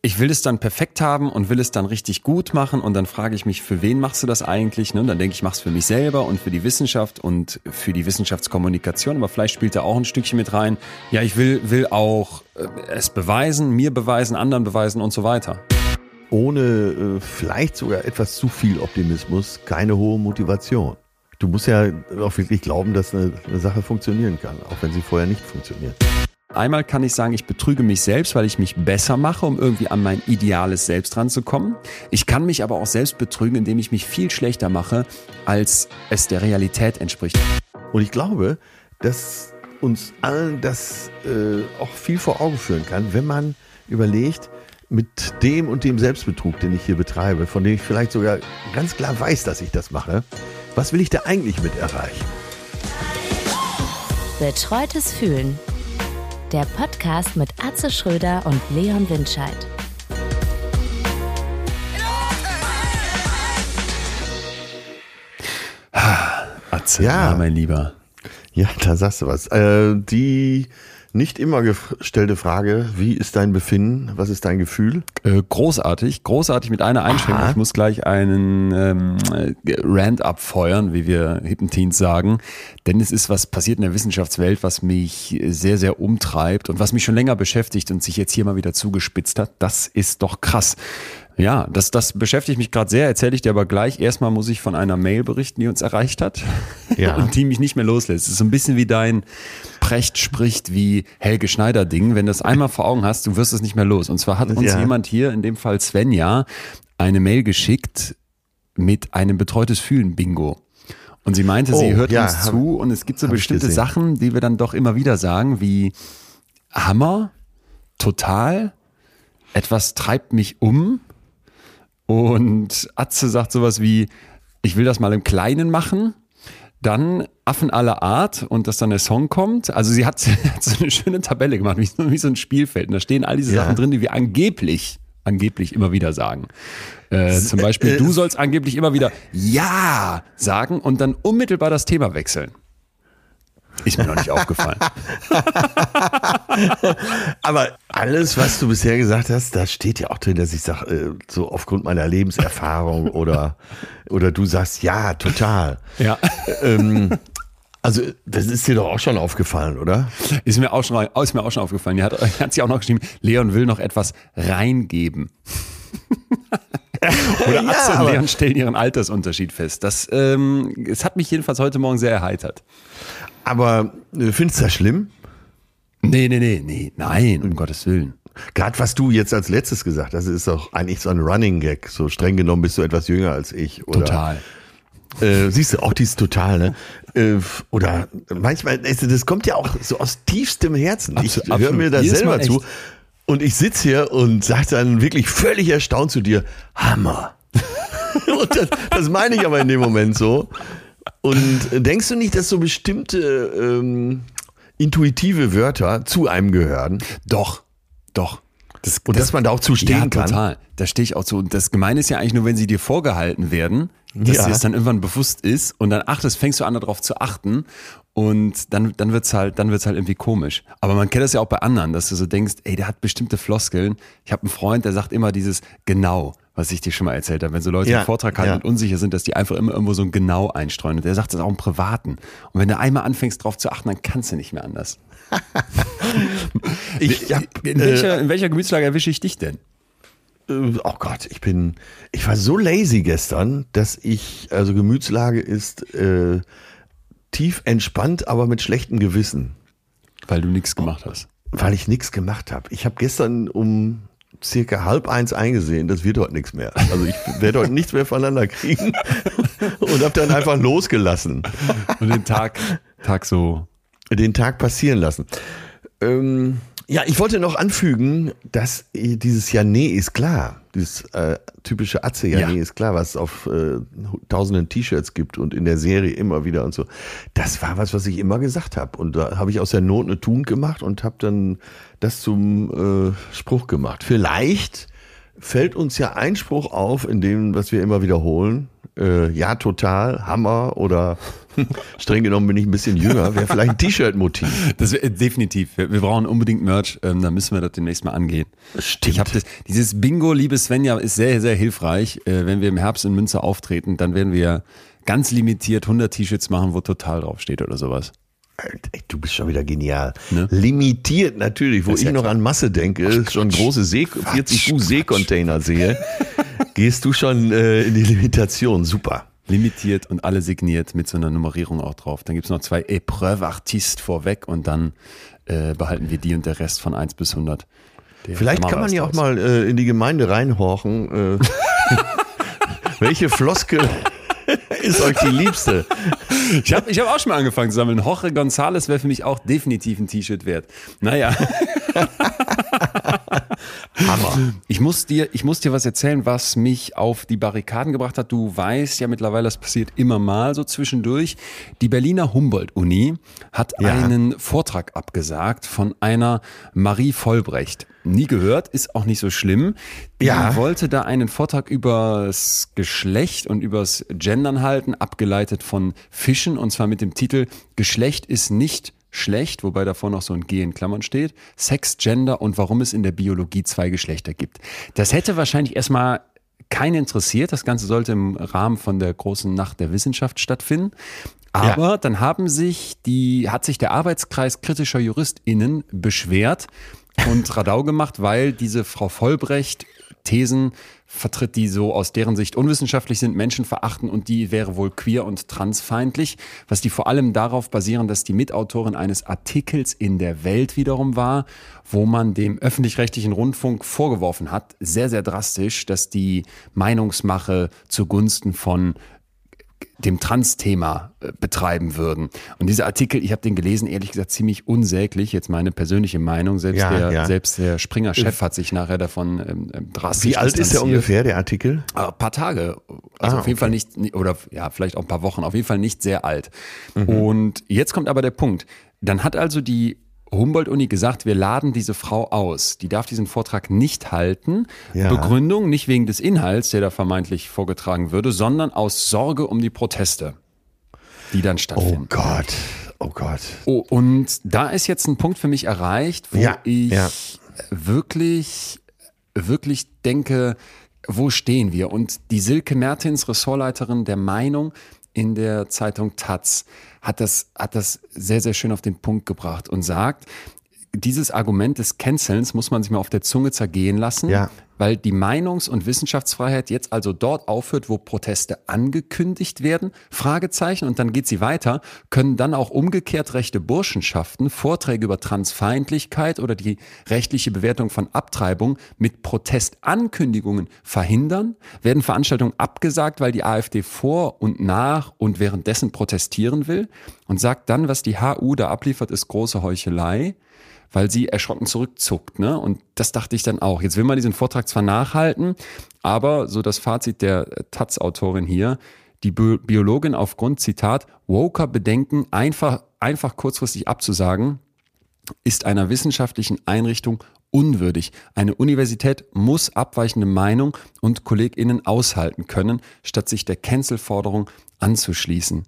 ich will es dann perfekt haben und will es dann richtig gut machen und dann frage ich mich, für wen machst du das eigentlich? Ne? Dann denke ich, mach's für mich selber und für die Wissenschaft und für die Wissenschaftskommunikation, aber vielleicht spielt da auch ein Stückchen mit rein. Ja, ich will, will auch äh, es beweisen, mir beweisen, anderen beweisen und so weiter. Ohne äh, vielleicht sogar etwas zu viel Optimismus keine hohe Motivation. Du musst ja auch wirklich glauben, dass eine Sache funktionieren kann, auch wenn sie vorher nicht funktioniert. Einmal kann ich sagen, ich betrüge mich selbst, weil ich mich besser mache, um irgendwie an mein ideales Selbst ranzukommen. Ich kann mich aber auch selbst betrügen, indem ich mich viel schlechter mache, als es der Realität entspricht. Und ich glaube, dass uns allen das äh, auch viel vor Augen führen kann, wenn man überlegt, mit dem und dem Selbstbetrug, den ich hier betreibe, von dem ich vielleicht sogar ganz klar weiß, dass ich das mache, was will ich da eigentlich mit erreichen? Betreutes Fühlen der Podcast mit Atze Schröder und Leon Windscheid. Atze, ja, mein Lieber. Ja, da sagst du was. Äh, die nicht immer gestellte Frage, wie ist dein Befinden? Was ist dein Gefühl? Äh, großartig, großartig mit einer Einschränkung. Aha. Ich muss gleich einen ähm, Rant abfeuern, wie wir Hippentins sagen. Denn es ist was passiert in der Wissenschaftswelt, was mich sehr, sehr umtreibt und was mich schon länger beschäftigt und sich jetzt hier mal wieder zugespitzt hat. Das ist doch krass. Ja, das, das beschäftigt mich gerade sehr, erzähle ich dir aber gleich. Erstmal muss ich von einer Mail berichten, die uns erreicht hat ja. und die mich nicht mehr loslässt. Es ist so ein bisschen wie dein Precht spricht wie Helge Schneider Ding. Wenn du das einmal vor Augen hast, du wirst es nicht mehr los. Und zwar hat uns ja. jemand hier, in dem Fall Svenja, eine Mail geschickt mit einem betreutes Fühlen Bingo. Und sie meinte, oh, sie hört ja, uns hab, zu und es gibt so bestimmte Sachen, die wir dann doch immer wieder sagen, wie Hammer, total, etwas treibt mich um, und Atze sagt sowas wie, ich will das mal im Kleinen machen. Dann Affen aller Art und dass dann der Song kommt. Also sie hat, hat so eine schöne Tabelle gemacht, wie so, wie so ein Spielfeld. Und da stehen all diese ja. Sachen drin, die wir angeblich, angeblich immer wieder sagen. Äh, zum Beispiel, du sollst angeblich immer wieder Ja sagen und dann unmittelbar das Thema wechseln. Ist mir noch nicht aufgefallen. Aber alles, was du bisher gesagt hast, da steht ja auch drin, dass ich sage, äh, so aufgrund meiner Lebenserfahrung oder, oder du sagst, ja, total. Ja. Ähm, also, das ist dir doch auch schon aufgefallen, oder? Ist mir auch schon, ist mir auch schon aufgefallen. Die hat, hat sich auch noch geschrieben, Leon will noch etwas reingeben. Oder ja, und Leon stellen ihren Altersunterschied fest. Das, ähm, es hat mich jedenfalls heute Morgen sehr erheitert. Aber äh, findest du das schlimm? Nee, nee, nee, nee, nein, um Gottes Willen. Gerade was du jetzt als letztes gesagt hast, ist doch eigentlich so ein Running Gag. So streng genommen bist du etwas jünger als ich. Oder, total. Äh, siehst du, auch dies total, ne? Äh, oder manchmal, das kommt ja auch so aus tiefstem Herzen. Ich höre mir das selber zu. Und ich sitze hier und sage dann wirklich völlig erstaunt zu dir, Hammer. und das, das meine ich aber in dem Moment so. Und denkst du nicht, dass so bestimmte ähm, intuitive Wörter zu einem gehören? Doch, doch. Das, und das, dass man da auch zu stehen ja, kann. total. Da stehe ich auch zu. Und das Gemeine ist ja eigentlich nur, wenn sie dir vorgehalten werden, dass ja. dir es dann irgendwann bewusst ist und dann achtest, fängst du an, darauf zu achten und dann, dann wird's halt, dann wird's halt irgendwie komisch. Aber man kennt das ja auch bei anderen, dass du so denkst, ey, der hat bestimmte Floskeln. Ich habe einen Freund, der sagt immer dieses genau was ich dir schon mal erzählt habe, wenn so Leute ja, einen Vortrag halten ja. und unsicher sind, dass die einfach immer irgendwo so ein Genau einstreuen. Und der sagt das auch im Privaten. Und wenn du einmal anfängst drauf zu achten, dann kannst du nicht mehr anders. ich, ja, in, welcher, äh, in welcher Gemütslage erwische ich dich denn? Äh, oh Gott, ich bin, ich war so lazy gestern, dass ich, also Gemütslage ist äh, tief entspannt, aber mit schlechtem Gewissen. Weil du nichts gemacht hast. Weil ich nichts gemacht habe. Ich habe gestern um circa halb eins eingesehen, das wird heute nichts mehr. Also ich werde heute nichts mehr voneinander kriegen und habe dann einfach losgelassen. Und den Tag, Tag so. Den Tag passieren lassen. Ähm, ja, ich wollte noch anfügen, dass dieses Ja, nee ist klar. Dieses äh, typische Atze, ja, ja, nee ist klar, was es auf äh, tausenden T-Shirts gibt und in der Serie immer wieder und so. Das war was, was ich immer gesagt habe. Und da habe ich aus der Not eine Tugend gemacht und habe dann das zum äh, Spruch gemacht. Vielleicht fällt uns ja ein Spruch auf, in dem, was wir immer wiederholen. Äh, ja, total, Hammer oder streng genommen bin ich ein bisschen jünger, wäre vielleicht ein T-Shirt-Motiv. Das wäre definitiv. Wir, wir, brauchen unbedingt Merch, ähm, da müssen wir das demnächst mal angehen. Stimmt. Ich das, dieses Bingo, liebe Svenja, ist sehr, sehr hilfreich. Äh, wenn wir im Herbst in Münster auftreten, dann werden wir ganz limitiert 100 T-Shirts machen, wo total draufsteht oder sowas. Du bist schon wieder genial. Ne? Limitiert natürlich, wo ich ja noch an Masse denke, Ach, schon große See, 40 Fuß Seekontainer sehe, gehst du schon äh, in die Limitation. Super. Limitiert und alle signiert mit so einer Nummerierung auch drauf. Dann gibt es noch zwei Epreuve Artist vorweg und dann äh, behalten wir die und der Rest von 1 bis 100. Der Vielleicht kann man ja auch mal äh, in die Gemeinde reinhorchen. Äh, welche Floskel ist euch die liebste? Ich habe ich hab auch schon mal angefangen zu sammeln. Jorge González wäre für mich auch definitiv ein T-Shirt wert. Naja. Hammer. Ich muss, dir, ich muss dir was erzählen, was mich auf die Barrikaden gebracht hat. Du weißt ja mittlerweile, das passiert immer mal so zwischendurch. Die Berliner Humboldt-Uni hat ja. einen Vortrag abgesagt von einer Marie Vollbrecht. Nie gehört, ist auch nicht so schlimm. Die ja. wollte da einen Vortrag übers Geschlecht und übers Gendern halten, abgeleitet von Fischen und zwar mit dem Titel Geschlecht ist nicht schlecht, wobei davor noch so ein G in Klammern steht, Sex, Gender und warum es in der Biologie zwei Geschlechter gibt. Das hätte wahrscheinlich erstmal keinen interessiert. Das Ganze sollte im Rahmen von der großen Nacht der Wissenschaft stattfinden. Aber ja. dann haben sich die, hat sich der Arbeitskreis kritischer JuristInnen beschwert und Radau gemacht, weil diese Frau Vollbrecht Thesen vertritt, die so aus deren Sicht unwissenschaftlich sind, Menschen verachten und die wäre wohl queer und transfeindlich, was die vor allem darauf basieren, dass die Mitautorin eines Artikels in der Welt wiederum war, wo man dem öffentlich-rechtlichen Rundfunk vorgeworfen hat, sehr, sehr drastisch, dass die Meinungsmache zugunsten von dem Trans-Thema äh, betreiben würden. Und dieser Artikel, ich habe den gelesen, ehrlich gesagt ziemlich unsäglich, jetzt meine persönliche Meinung. Selbst ja, der, ja. selbst der Springer-Chef hat sich nachher davon ähm, ähm drastisch Wie alt ist der ungefähr, der Artikel? Ein ah, paar Tage. Also ah, auf jeden okay. Fall nicht, oder ja, vielleicht auch ein paar Wochen, auf jeden Fall nicht sehr alt. Mhm. Und jetzt kommt aber der Punkt. Dann hat also die Humboldt-Uni gesagt, wir laden diese Frau aus. Die darf diesen Vortrag nicht halten. Ja. Begründung nicht wegen des Inhalts, der da vermeintlich vorgetragen würde, sondern aus Sorge um die Proteste, die dann stattfinden. Oh Gott, oh Gott. Oh, und da ist jetzt ein Punkt für mich erreicht, wo ja. ich ja. wirklich, wirklich denke, wo stehen wir? Und die Silke Mertins, Ressortleiterin der Meinung in der Zeitung Taz, hat das, hat das sehr, sehr schön auf den Punkt gebracht und sagt, dieses Argument des Cancelns muss man sich mal auf der Zunge zergehen lassen, ja. Weil die Meinungs- und Wissenschaftsfreiheit jetzt also dort aufhört, wo Proteste angekündigt werden, Fragezeichen, und dann geht sie weiter, können dann auch umgekehrt rechte Burschenschaften Vorträge über Transfeindlichkeit oder die rechtliche Bewertung von Abtreibung mit Protestankündigungen verhindern, werden Veranstaltungen abgesagt, weil die AfD vor und nach und währenddessen protestieren will? Und sagt dann, was die HU da abliefert, ist große Heuchelei weil sie erschrocken zurückzuckt. Ne? Und das dachte ich dann auch. Jetzt will man diesen Vortrag zwar nachhalten, aber so das Fazit der Taz-Autorin hier, die Biologin aufgrund, Zitat, woker Bedenken einfach, einfach kurzfristig abzusagen, ist einer wissenschaftlichen Einrichtung unwürdig. Eine Universität muss abweichende Meinung und KollegInnen aushalten können, statt sich der Cancel-Forderung anzuschließen.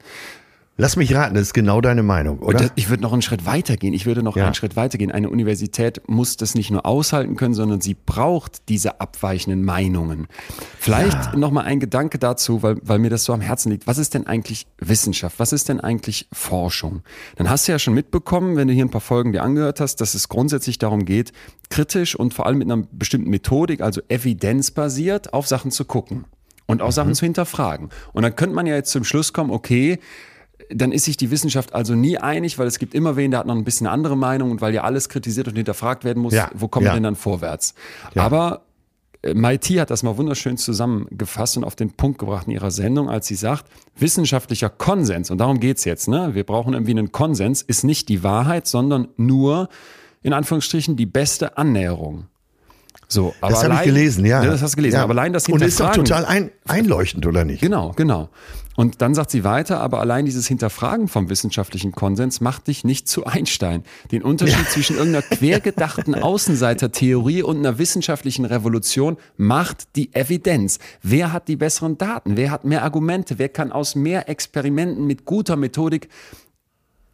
Lass mich raten, das ist genau deine Meinung, oder? Das, ich würde noch einen Schritt weiter gehen. Ich würde noch ja. einen Schritt weiter gehen. Eine Universität muss das nicht nur aushalten können, sondern sie braucht diese abweichenden Meinungen. Vielleicht ja. noch mal ein Gedanke dazu, weil, weil mir das so am Herzen liegt. Was ist denn eigentlich Wissenschaft? Was ist denn eigentlich Forschung? Dann hast du ja schon mitbekommen, wenn du hier ein paar Folgen dir angehört hast, dass es grundsätzlich darum geht, kritisch und vor allem mit einer bestimmten Methodik, also evidenzbasiert, auf Sachen zu gucken und auch mhm. Sachen zu hinterfragen. Und dann könnte man ja jetzt zum Schluss kommen, okay, dann ist sich die Wissenschaft also nie einig, weil es gibt immer wen, der hat noch ein bisschen andere Meinung und weil ja alles kritisiert und hinterfragt werden muss, ja, wo kommen ja. wir denn dann vorwärts? Ja. Aber äh, Maiti hat das mal wunderschön zusammengefasst und auf den Punkt gebracht in ihrer Sendung, als sie sagt, wissenschaftlicher Konsens, und darum geht's jetzt, ne? wir brauchen irgendwie einen Konsens, ist nicht die Wahrheit, sondern nur, in Anführungsstrichen, die beste Annäherung. So, aber das habe ich gelesen, ja. Das hast du gelesen. Ja. Aber allein das Und ist doch total ein, einleuchtend, oder nicht? Genau, genau. Und dann sagt sie weiter, aber allein dieses Hinterfragen vom wissenschaftlichen Konsens macht dich nicht zu Einstein. Den Unterschied ja. zwischen irgendeiner quergedachten Außenseitertheorie und einer wissenschaftlichen Revolution macht die Evidenz. Wer hat die besseren Daten? Wer hat mehr Argumente? Wer kann aus mehr Experimenten mit guter Methodik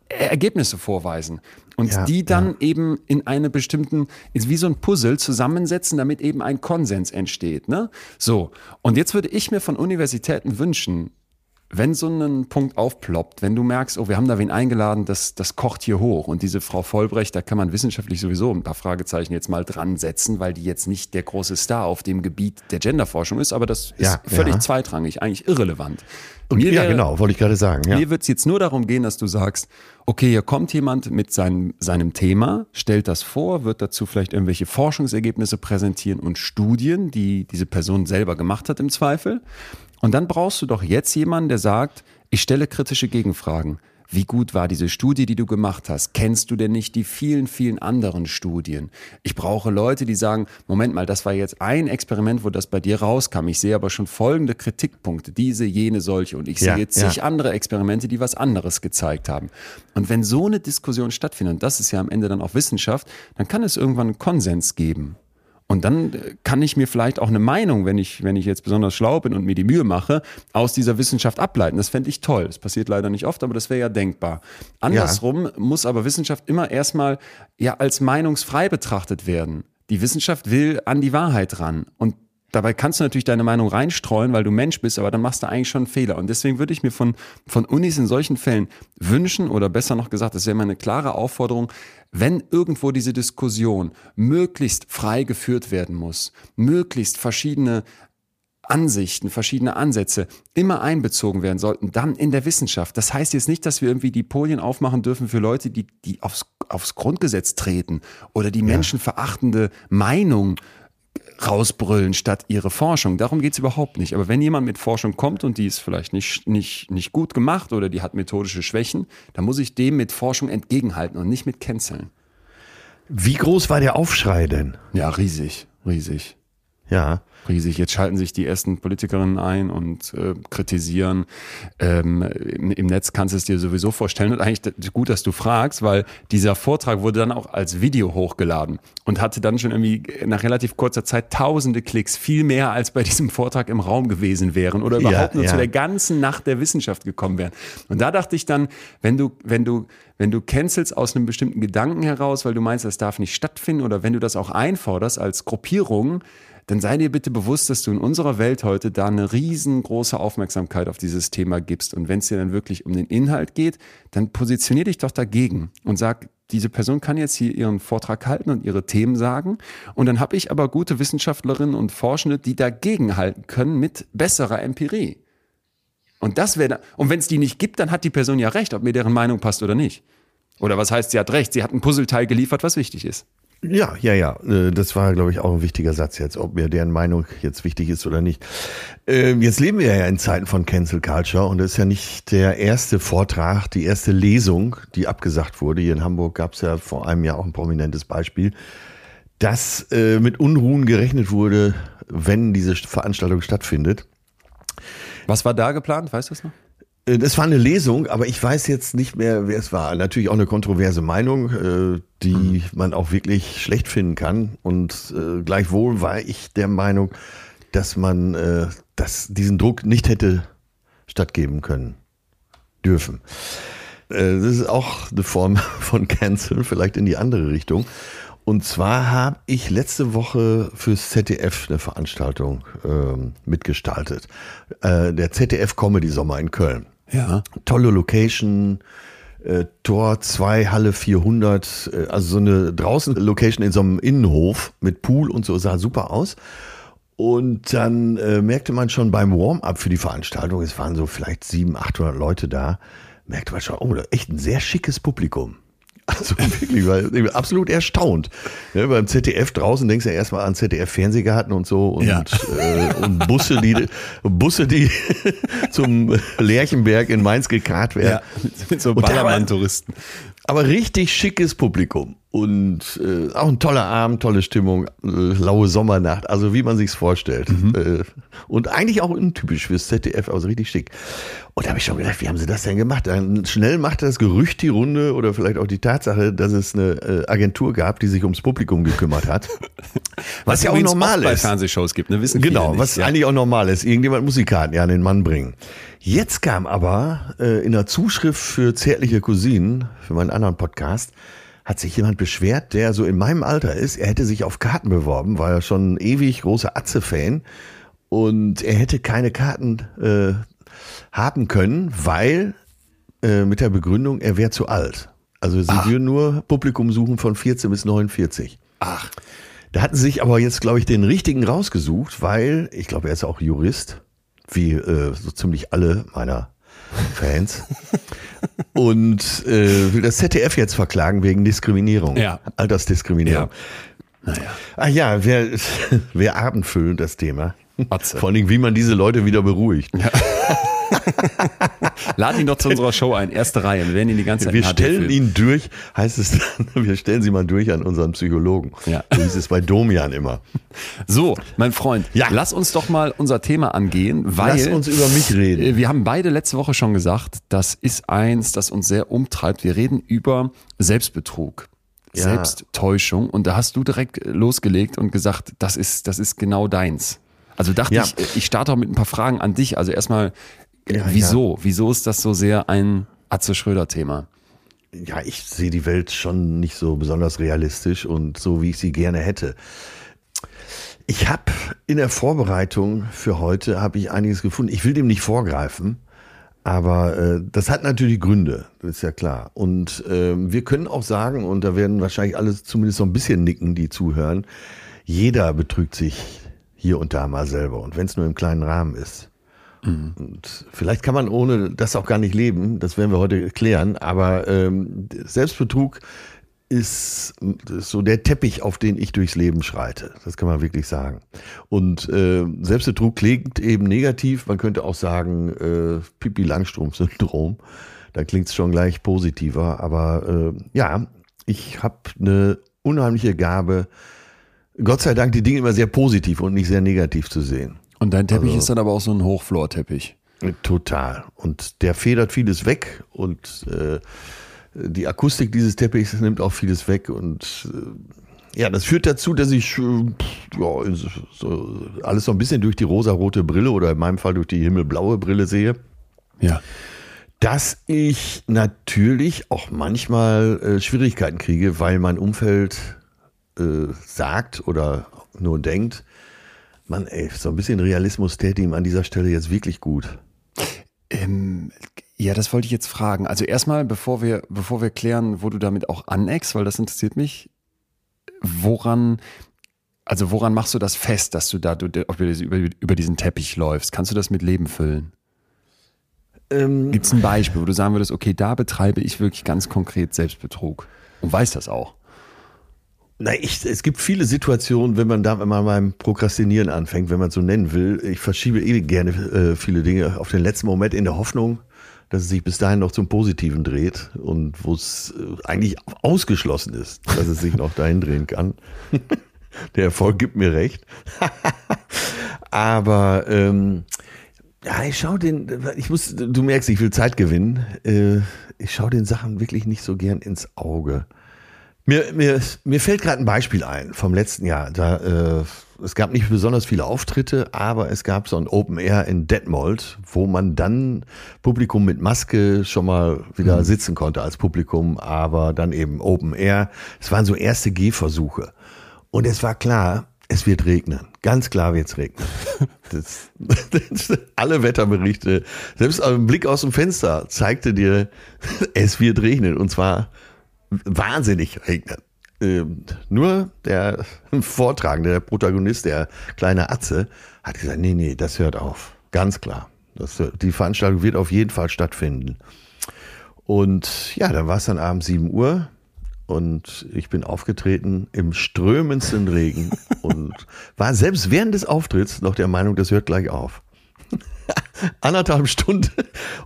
Ergebnisse vorweisen und ja, die dann ja. eben in eine bestimmten, ist wie so ein Puzzle zusammensetzen, damit eben ein Konsens entsteht. Ne? So, und jetzt würde ich mir von Universitäten wünschen, wenn so ein Punkt aufploppt, wenn du merkst, oh, wir haben da wen eingeladen, das, das kocht hier hoch und diese Frau Vollbrecht, da kann man wissenschaftlich sowieso ein paar Fragezeichen jetzt mal dran setzen, weil die jetzt nicht der große Star auf dem Gebiet der Genderforschung ist, aber das ja, ist völlig ja. zweitrangig, eigentlich irrelevant. Und mir ja, genau, wollte ich gerade sagen. Ja. Mir wird es jetzt nur darum gehen, dass du sagst, okay, hier kommt jemand mit seinem, seinem Thema, stellt das vor, wird dazu vielleicht irgendwelche Forschungsergebnisse präsentieren und Studien, die diese Person selber gemacht hat im Zweifel. Und dann brauchst du doch jetzt jemanden, der sagt, ich stelle kritische Gegenfragen. Wie gut war diese Studie, die du gemacht hast? Kennst du denn nicht die vielen, vielen anderen Studien? Ich brauche Leute, die sagen, Moment mal, das war jetzt ein Experiment, wo das bei dir rauskam. Ich sehe aber schon folgende Kritikpunkte, diese, jene, solche. Und ich sehe ja, jetzt zig ja. andere Experimente, die was anderes gezeigt haben. Und wenn so eine Diskussion stattfindet, und das ist ja am Ende dann auch Wissenschaft, dann kann es irgendwann einen Konsens geben. Und dann kann ich mir vielleicht auch eine Meinung, wenn ich, wenn ich jetzt besonders schlau bin und mir die Mühe mache, aus dieser Wissenschaft ableiten. Das fände ich toll. Das passiert leider nicht oft, aber das wäre ja denkbar. Andersrum ja. muss aber Wissenschaft immer erstmal ja als meinungsfrei betrachtet werden. Die Wissenschaft will an die Wahrheit ran. Und Dabei kannst du natürlich deine Meinung reinstreuen, weil du Mensch bist, aber dann machst du eigentlich schon einen Fehler. Und deswegen würde ich mir von, von Unis in solchen Fällen wünschen, oder besser noch gesagt, das wäre meine klare Aufforderung, wenn irgendwo diese Diskussion möglichst frei geführt werden muss, möglichst verschiedene Ansichten, verschiedene Ansätze immer einbezogen werden sollten, dann in der Wissenschaft. Das heißt jetzt nicht, dass wir irgendwie die Polien aufmachen dürfen für Leute, die, die aufs, aufs Grundgesetz treten oder die menschenverachtende Meinung rausbrüllen statt ihre Forschung. Darum geht's überhaupt nicht. Aber wenn jemand mit Forschung kommt und die ist vielleicht nicht, nicht, nicht gut gemacht oder die hat methodische Schwächen, dann muss ich dem mit Forschung entgegenhalten und nicht mit canceln. Wie groß war der Aufschrei denn? Ja, riesig, riesig. Ja riesig. Jetzt schalten sich die ersten Politikerinnen ein und äh, kritisieren. Ähm, im, im, Netz kannst du es dir sowieso vorstellen. Und eigentlich gut, dass du fragst, weil dieser Vortrag wurde dann auch als Video hochgeladen und hatte dann schon irgendwie nach relativ kurzer Zeit tausende Klicks, viel mehr als bei diesem Vortrag im Raum gewesen wären oder überhaupt ja, nur ja. zu der ganzen Nacht der Wissenschaft gekommen wären. Und da dachte ich dann, wenn du, wenn du, wenn du cancelst aus einem bestimmten Gedanken heraus, weil du meinst, das darf nicht stattfinden oder wenn du das auch einforderst als Gruppierung, dann sei dir bitte bewusst, dass du in unserer Welt heute da eine riesengroße Aufmerksamkeit auf dieses Thema gibst. Und wenn es dir dann wirklich um den Inhalt geht, dann positionier dich doch dagegen und sag, diese Person kann jetzt hier ihren Vortrag halten und ihre Themen sagen. Und dann habe ich aber gute Wissenschaftlerinnen und Forschende, die dagegen halten können mit besserer Empirie. Und das wäre, und wenn es die nicht gibt, dann hat die Person ja recht, ob mir deren Meinung passt oder nicht. Oder was heißt, sie hat recht, sie hat ein Puzzleteil geliefert, was wichtig ist. Ja, ja, ja. Äh, das war, glaube ich, auch ein wichtiger Satz jetzt, ob mir deren Meinung jetzt wichtig ist oder nicht. Ähm, jetzt leben wir ja in Zeiten von Cancel Culture und das ist ja nicht der erste Vortrag, die erste Lesung, die abgesagt wurde. Hier in Hamburg gab es ja vor einem Jahr auch ein prominentes Beispiel, dass äh, mit Unruhen gerechnet wurde, wenn diese Veranstaltung stattfindet. Was war da geplant? Weißt du es noch? Äh, das war eine Lesung, aber ich weiß jetzt nicht mehr, wer es war. Natürlich auch eine kontroverse Meinung, äh, die mhm. man auch wirklich schlecht finden kann. Und äh, gleichwohl war ich der Meinung, dass man dass diesen Druck nicht hätte stattgeben können dürfen. Das ist auch eine Form von Cancel, vielleicht in die andere Richtung. Und zwar habe ich letzte Woche fürs ZDF eine Veranstaltung ähm, mitgestaltet. Äh, der ZDF Comedy Sommer in Köln. Ja. Tolle Location. Äh, Tor 2, Halle 400, äh, also so eine draußen Location in so einem Innenhof mit Pool und so, sah super aus. Und dann äh, merkte man schon beim Warm-up für die Veranstaltung, es waren so vielleicht 700, 800 Leute da, merkte man schon, oh, echt ein sehr schickes Publikum. Also wirklich, weil ich bin absolut erstaunt. Ja, beim ZDF draußen denkst du ja erstmal an ZDF-Fernsehgarten und so und, ja. äh, und Busse, die Busse, die zum Lerchenberg in Mainz gekarrt werden. Ja, mit so Ballermann-Touristen. Aber richtig schickes Publikum. Und äh, auch ein toller Abend, tolle Stimmung, äh, laue Sommernacht, also wie man sich's vorstellt. Mhm. Äh, und eigentlich auch untypisch fürs ZDF, also richtig schick. Und da habe ich schon gedacht, wie haben sie das denn gemacht? Dann schnell machte das Gerücht die Runde oder vielleicht auch die Tatsache, dass es eine äh, Agentur gab, die sich ums Publikum gekümmert hat. was, was ja auch normal ist. bei Fernsehshows gibt, ne? Wissen genau, nicht, was ja. eigentlich auch normal ist. Irgendjemand muss die Karten ja an den Mann bringen. Jetzt kam aber äh, in der Zuschrift für zärtliche Cousinen, für meinen anderen Podcast, hat sich jemand beschwert, der so in meinem Alter ist. Er hätte sich auf Karten beworben, war ja schon ewig großer Atze-Fan. Und er hätte keine Karten äh, haben können, weil äh, mit der Begründung, er wäre zu alt. Also sie Ach. würden nur Publikum suchen von 14 bis 49. Ach. Da hatten sie sich aber jetzt, glaube ich, den richtigen rausgesucht, weil, ich glaube, er ist auch Jurist, wie äh, so ziemlich alle meiner Fans. und äh, will das ZDF jetzt verklagen wegen Diskriminierung. Ja. Altersdiskriminierung. Ja. Naja. Ach ja, wäre wär abendfüllend das Thema. Atze. Vor allem, wie man diese Leute wieder beruhigt. Ja. Laden ihn doch zu unserer Show ein, erste Reihe. Wir werden ihn die ganze Zeit Wir stellen ihn durch, heißt es dann, wir stellen sie mal durch an unseren Psychologen. Ja. So hieß es bei Domian immer. So, mein Freund, ja. lass uns doch mal unser Thema angehen, weil. Lass uns über mich reden. Äh, wir haben beide letzte Woche schon gesagt, das ist eins, das uns sehr umtreibt. Wir reden über Selbstbetrug. Ja. Selbsttäuschung. Und da hast du direkt losgelegt und gesagt, das ist, das ist genau deins. Also dachte ja. ich, ich starte auch mit ein paar Fragen an dich. Also erstmal, ja, wieso? Ja. Wieso ist das so sehr ein Atze Schröder-Thema? Ja, ich sehe die Welt schon nicht so besonders realistisch und so, wie ich sie gerne hätte. Ich habe in der Vorbereitung für heute habe ich einiges gefunden. Ich will dem nicht vorgreifen, aber äh, das hat natürlich Gründe, das ist ja klar. Und äh, wir können auch sagen, und da werden wahrscheinlich alle zumindest so ein bisschen nicken, die zuhören, jeder betrügt sich hier und da mal selber. Und wenn es nur im kleinen Rahmen ist. Mhm. Und vielleicht kann man ohne das auch gar nicht leben, das werden wir heute klären, aber ähm, Selbstbetrug ist, so der Teppich, auf den ich durchs Leben schreite. Das kann man wirklich sagen. Und äh, Selbstbetrug klingt eben negativ. Man könnte auch sagen, äh, Pipi-Langstrumpf-Syndrom. Da klingt es schon gleich positiver. Aber äh, ja, ich habe eine unheimliche Gabe, Gott sei Dank die Dinge immer sehr positiv und nicht sehr negativ zu sehen. Und dein Teppich also, ist dann aber auch so ein Hochflor-Teppich. Total. Und der federt vieles weg und äh, die Akustik dieses Teppichs nimmt auch vieles weg und äh, ja, das führt dazu, dass ich äh, ja, so, alles so ein bisschen durch die rosarote Brille oder in meinem Fall durch die himmelblaue Brille sehe. Ja. Dass ich natürlich auch manchmal äh, Schwierigkeiten kriege, weil mein Umfeld äh, sagt oder nur denkt, man, ey, so ein bisschen Realismus täte ihm an dieser Stelle jetzt wirklich gut. Ähm, ja, das wollte ich jetzt fragen. Also erstmal, bevor wir, bevor wir klären, wo du damit auch aneckst, weil das interessiert mich, woran, also woran machst du das fest, dass du da über, über diesen Teppich läufst? Kannst du das mit Leben füllen? Ähm, Gibt es ein Beispiel, wo du sagen würdest, okay, da betreibe ich wirklich ganz konkret Selbstbetrug und weiß das auch? Na, ich, es gibt viele Situationen, wenn man da mal beim Prokrastinieren anfängt, wenn man so nennen will. Ich verschiebe eh gerne äh, viele Dinge auf den letzten Moment in der Hoffnung, dass es sich bis dahin noch zum Positiven dreht und wo es äh, eigentlich ausgeschlossen ist, dass es sich noch dahin drehen kann. der Erfolg gibt mir recht. Aber ähm, ja, ich schaue den, ich muss, du merkst, ich will Zeit gewinnen. Äh, ich schaue den Sachen wirklich nicht so gern ins Auge. Mir, mir, mir fällt gerade ein Beispiel ein vom letzten Jahr. Da, äh, es gab nicht besonders viele Auftritte, aber es gab so ein Open Air in Detmold, wo man dann Publikum mit Maske schon mal wieder mhm. sitzen konnte als Publikum, aber dann eben Open Air. Es waren so erste Gehversuche. Und es war klar, es wird regnen. Ganz klar wird es regnen. Das, das, alle Wetterberichte, selbst ein Blick aus dem Fenster zeigte dir, es wird regnen. Und zwar wahnsinnig regnen. Ähm, nur der Vortragende, der Protagonist, der kleine Atze, hat gesagt, nee, nee, das hört auf. Ganz klar. Das, die Veranstaltung wird auf jeden Fall stattfinden. Und ja, dann war es dann abends 7 Uhr und ich bin aufgetreten im strömendsten Regen und war selbst während des Auftritts noch der Meinung, das hört gleich auf. anderthalb Stunden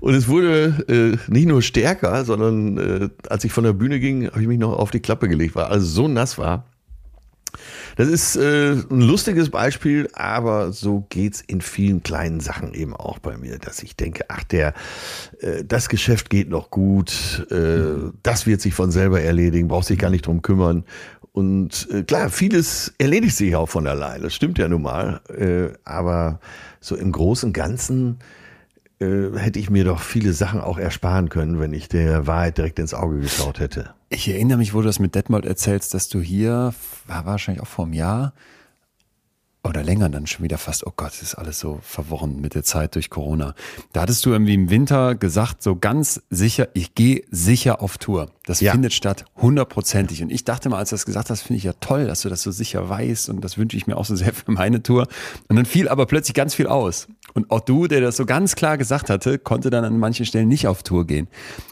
und es wurde äh, nicht nur stärker, sondern äh, als ich von der Bühne ging, habe ich mich noch auf die Klappe gelegt, weil alles so nass war. Das ist äh, ein lustiges Beispiel, aber so geht's in vielen kleinen Sachen eben auch bei mir, dass ich denke, ach, der, äh, das Geschäft geht noch gut, äh, das wird sich von selber erledigen, braucht sich gar nicht drum kümmern. Und äh, klar, vieles erledigt sich auch von alleine, das stimmt ja nun mal. Äh, aber so im Großen und Ganzen äh, hätte ich mir doch viele Sachen auch ersparen können, wenn ich der Wahrheit direkt ins Auge geschaut hätte. Ich erinnere mich, wo du das mit Detmold erzählst, dass du hier, war wahrscheinlich auch vor einem Jahr, oder länger dann schon wieder fast, oh Gott, ist alles so verworren mit der Zeit durch Corona. Da hattest du irgendwie im Winter gesagt, so ganz sicher, ich gehe sicher auf Tour. Das ja. findet statt, hundertprozentig. Und ich dachte mal, als du das gesagt hast, finde ich ja toll, dass du das so sicher weißt und das wünsche ich mir auch so sehr für meine Tour. Und dann fiel aber plötzlich ganz viel aus. Und auch du, der das so ganz klar gesagt hatte, konnte dann an manchen Stellen nicht auf Tour gehen.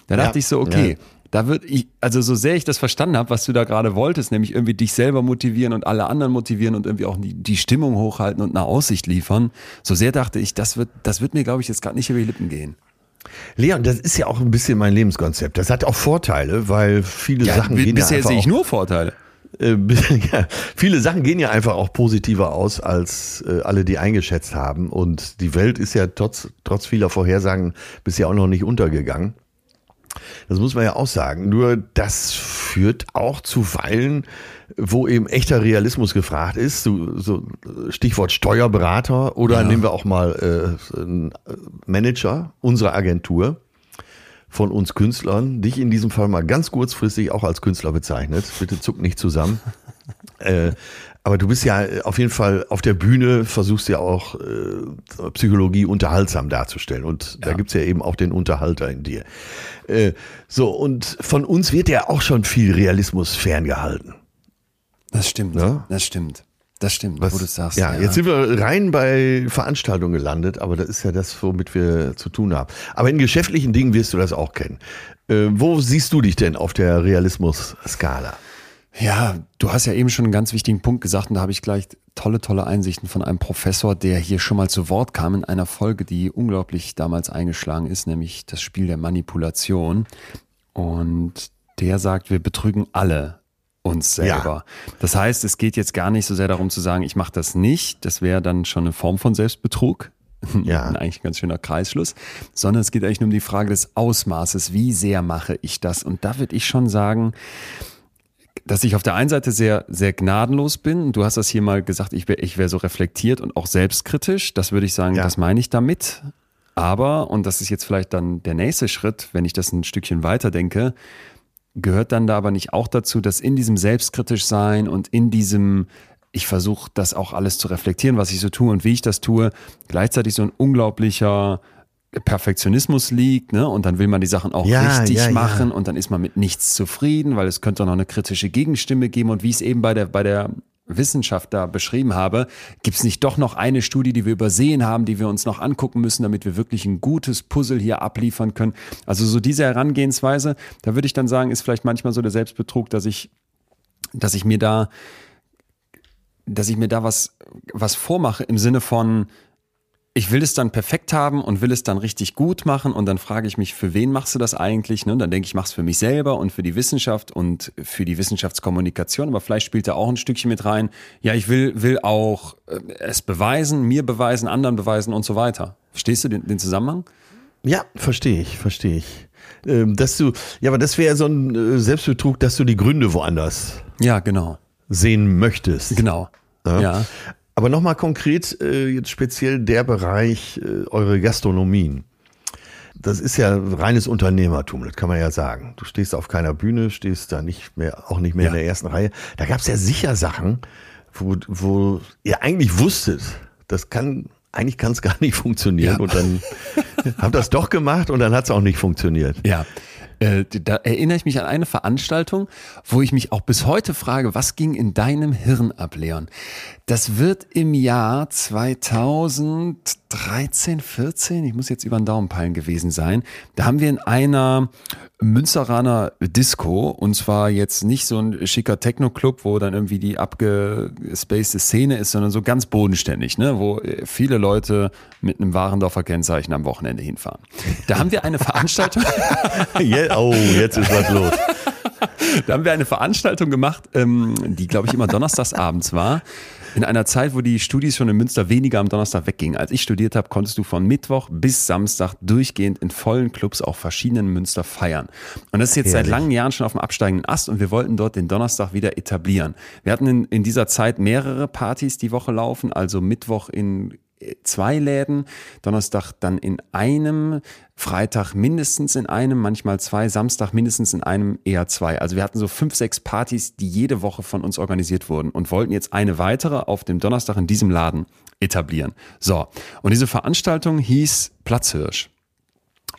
Da dachte ja. ich so, okay, ja da wird ich, also so sehr ich das verstanden habe, was du da gerade wolltest, nämlich irgendwie dich selber motivieren und alle anderen motivieren und irgendwie auch die, die Stimmung hochhalten und eine Aussicht liefern, so sehr dachte ich, das wird, das wird mir, glaube ich, jetzt gerade nicht über die Lippen gehen. Leon, das ist ja auch ein bisschen mein Lebenskonzept. Das hat auch Vorteile, weil viele ja, Sachen gehen bisher ja sehe ich nur Vorteile. Äh, ja, viele Sachen gehen ja einfach auch positiver aus, als äh, alle die eingeschätzt haben. Und die Welt ist ja trotz, trotz vieler Vorhersagen bisher auch noch nicht untergegangen. Das muss man ja auch sagen. Nur das führt auch zuweilen, wo eben echter Realismus gefragt ist. So, so Stichwort Steuerberater oder ja. nehmen wir auch mal äh, einen Manager unserer Agentur von uns Künstlern, dich in diesem Fall mal ganz kurzfristig auch als Künstler bezeichnet. Bitte zuck nicht zusammen. äh, aber du bist ja auf jeden Fall auf der Bühne, versuchst ja auch äh, Psychologie unterhaltsam darzustellen. Und ja. da gibt's ja eben auch den Unterhalter in dir. Äh, so, und von uns wird ja auch schon viel Realismus ferngehalten. Das stimmt, ja? das stimmt. Das stimmt, Was, wo du sagst. Ja, ja, jetzt sind wir rein bei Veranstaltungen gelandet, aber das ist ja das, womit wir zu tun haben. Aber in geschäftlichen Dingen wirst du das auch kennen. Äh, wo siehst du dich denn auf der Realismus-Skala? Ja, du hast ja eben schon einen ganz wichtigen Punkt gesagt und da habe ich gleich tolle, tolle Einsichten von einem Professor, der hier schon mal zu Wort kam in einer Folge, die unglaublich damals eingeschlagen ist, nämlich das Spiel der Manipulation. Und der sagt, wir betrügen alle uns selber. Ja. Das heißt, es geht jetzt gar nicht so sehr darum zu sagen, ich mache das nicht. Das wäre dann schon eine Form von Selbstbetrug. Ja. eigentlich ein ganz schöner Kreisschluss, sondern es geht eigentlich nur um die Frage des Ausmaßes. Wie sehr mache ich das? Und da würde ich schon sagen, dass ich auf der einen Seite sehr, sehr gnadenlos bin. Du hast das hier mal gesagt, ich wäre ich wär so reflektiert und auch selbstkritisch. Das würde ich sagen, ja. das meine ich damit. Aber, und das ist jetzt vielleicht dann der nächste Schritt, wenn ich das ein Stückchen weiter denke, gehört dann da aber nicht auch dazu, dass in diesem selbstkritisch sein und in diesem, ich versuche das auch alles zu reflektieren, was ich so tue und wie ich das tue, gleichzeitig so ein unglaublicher Perfektionismus liegt, ne? Und dann will man die Sachen auch ja, richtig ja, machen ja. und dann ist man mit nichts zufrieden, weil es könnte noch eine kritische Gegenstimme geben. Und wie ich es eben bei der, bei der Wissenschaft da beschrieben habe, gibt es nicht doch noch eine Studie, die wir übersehen haben, die wir uns noch angucken müssen, damit wir wirklich ein gutes Puzzle hier abliefern können. Also so diese Herangehensweise, da würde ich dann sagen, ist vielleicht manchmal so der Selbstbetrug, dass ich, dass ich mir da, dass ich mir da was, was vormache im Sinne von, ich will es dann perfekt haben und will es dann richtig gut machen und dann frage ich mich, für wen machst du das eigentlich? Ne? Und dann denke ich, mach's für mich selber und für die Wissenschaft und für die Wissenschaftskommunikation, aber vielleicht spielt da auch ein Stückchen mit rein. Ja, ich will, will auch äh, es beweisen, mir beweisen, anderen beweisen und so weiter. Verstehst du den, den Zusammenhang? Ja, verstehe ich, verstehe ich. Ähm, dass du, ja, aber das wäre so ein äh, Selbstbetrug, dass du die Gründe woanders ja, genau. sehen möchtest. Genau. Ja. Aber nochmal konkret, äh, jetzt speziell der Bereich, äh, eure Gastronomien. Das ist ja reines Unternehmertum, das kann man ja sagen. Du stehst auf keiner Bühne, stehst da nicht mehr, auch nicht mehr ja. in der ersten Reihe. Da gab es ja sicher Sachen, wo, wo ihr eigentlich wusstet, das kann, eigentlich kann es gar nicht funktionieren. Ja. Und dann habt das doch gemacht und dann hat es auch nicht funktioniert. Ja. Äh, da erinnere ich mich an eine Veranstaltung, wo ich mich auch bis heute frage, was ging in deinem Hirn ab, Leon? Das wird im Jahr 2013, 14, ich muss jetzt über den Daumen peilen gewesen sein. Da haben wir in einer Münsteraner Disco und zwar jetzt nicht so ein schicker Techno-Club, wo dann irgendwie die abgespacede Szene ist, sondern so ganz bodenständig, ne? wo viele Leute mit einem Warendorfer Kennzeichen am Wochenende hinfahren. Da haben wir eine Veranstaltung. oh, jetzt ist was los. Da haben wir eine Veranstaltung gemacht, ähm, die glaube ich immer donnerstags abends war in einer Zeit, wo die Studis schon in Münster weniger am Donnerstag weggingen. Als ich studiert habe, konntest du von Mittwoch bis Samstag durchgehend in vollen Clubs auch verschiedenen Münster feiern. Und das ist jetzt Herrlich. seit langen Jahren schon auf dem absteigenden Ast und wir wollten dort den Donnerstag wieder etablieren. Wir hatten in, in dieser Zeit mehrere Partys die Woche laufen, also Mittwoch in zwei Läden, Donnerstag dann in einem, Freitag mindestens in einem, manchmal zwei, Samstag mindestens in einem, eher zwei. Also wir hatten so fünf, sechs Partys, die jede Woche von uns organisiert wurden und wollten jetzt eine weitere auf dem Donnerstag in diesem Laden etablieren. So, und diese Veranstaltung hieß Platzhirsch.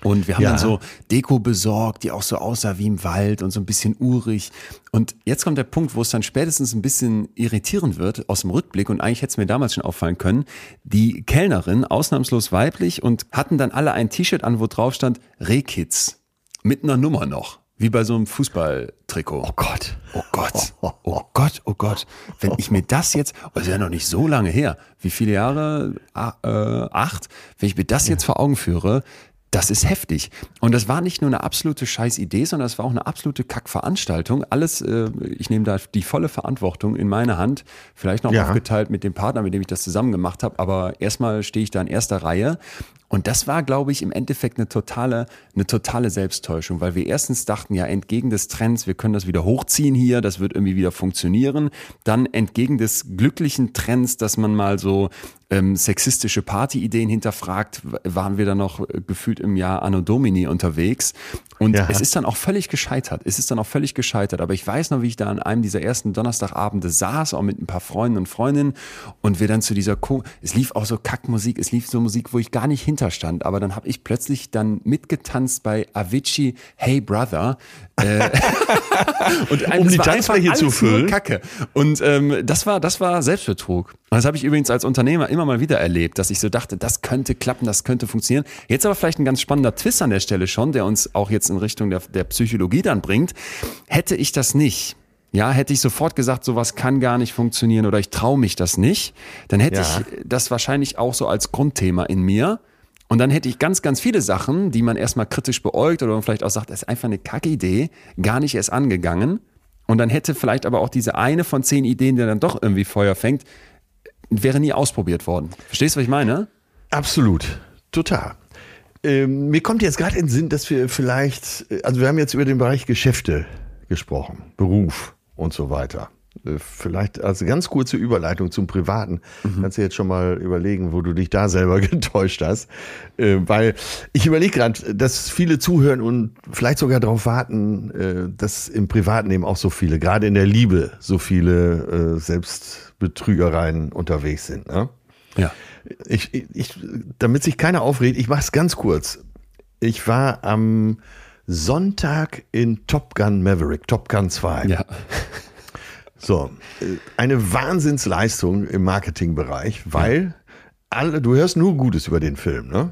Und wir haben ja. dann so Deko besorgt, die auch so aussah wie im Wald und so ein bisschen urig. Und jetzt kommt der Punkt, wo es dann spätestens ein bisschen irritierend wird aus dem Rückblick. Und eigentlich hätte es mir damals schon auffallen können. Die Kellnerin, ausnahmslos weiblich, und hatten dann alle ein T-Shirt an, wo drauf stand Rehkids. Mit einer Nummer noch. Wie bei so einem Fußballtrikot. Oh Gott. Oh Gott. Oh Gott, oh Gott. Wenn ich mir das jetzt, oh, das ist ja noch nicht so lange her. Wie viele Jahre? Ah, äh, acht. Wenn ich mir das jetzt vor Augen führe, das ist heftig. Und das war nicht nur eine absolute Scheißidee, sondern das war auch eine absolute Kackveranstaltung. Alles, äh, ich nehme da die volle Verantwortung in meine Hand, vielleicht noch ja. aufgeteilt mit dem Partner, mit dem ich das zusammen gemacht habe. Aber erstmal stehe ich da in erster Reihe und das war, glaube ich, im Endeffekt eine totale, eine totale Selbsttäuschung, weil wir erstens dachten, ja, entgegen des Trends, wir können das wieder hochziehen hier, das wird irgendwie wieder funktionieren. Dann entgegen des glücklichen Trends, dass man mal so ähm, sexistische Partyideen hinterfragt, waren wir dann noch äh, gefühlt im Jahr Anno Domini unterwegs. Und ja. es ist dann auch völlig gescheitert. Es ist dann auch völlig gescheitert. Aber ich weiß noch, wie ich da an einem dieser ersten Donnerstagabende saß, auch mit ein paar Freunden und Freundinnen und wir dann zu dieser, Co es lief auch so Kackmusik, es lief so Musik, wo ich gar nicht hinterstand. Aber dann habe ich plötzlich dann mitgetanzt bei Avicii Hey Brother. Äh, und um die Tanzfläche zu füllen. Kacke. Und ähm, das war, das war Selbstbetrug. Und das habe ich übrigens als Unternehmer immer mal wieder erlebt, dass ich so dachte, das könnte klappen, das könnte funktionieren. Jetzt aber vielleicht ein ganz spannender Twist an der Stelle schon, der uns auch jetzt in Richtung der, der Psychologie dann bringt. Hätte ich das nicht, ja, hätte ich sofort gesagt, sowas kann gar nicht funktionieren oder ich traue mich das nicht, dann hätte ja. ich das wahrscheinlich auch so als Grundthema in mir. Und dann hätte ich ganz, ganz viele Sachen, die man erstmal kritisch beäugt oder vielleicht auch sagt, das ist einfach eine Kackidee, gar nicht erst angegangen. Und dann hätte vielleicht aber auch diese eine von zehn Ideen, die dann doch irgendwie Feuer fängt, wäre nie ausprobiert worden. Verstehst du, was ich meine? Absolut. Total. Ähm, mir kommt jetzt gerade in den Sinn, dass wir vielleicht, also wir haben jetzt über den Bereich Geschäfte gesprochen, Beruf und so weiter. Äh, vielleicht als ganz kurze Überleitung zum Privaten. Mhm. Kannst du jetzt schon mal überlegen, wo du dich da selber getäuscht hast. Äh, weil ich überlege gerade, dass viele zuhören und vielleicht sogar darauf warten, äh, dass im Privaten eben auch so viele, gerade in der Liebe, so viele äh, Selbstbetrügereien unterwegs sind. Ne? Ja. Ich, ich, damit sich keiner aufregt, ich mache es ganz kurz. Ich war am Sonntag in Top Gun Maverick, Top Gun 2. Ja. So, eine Wahnsinnsleistung im Marketingbereich, weil alle, du hörst nur Gutes über den Film, ne?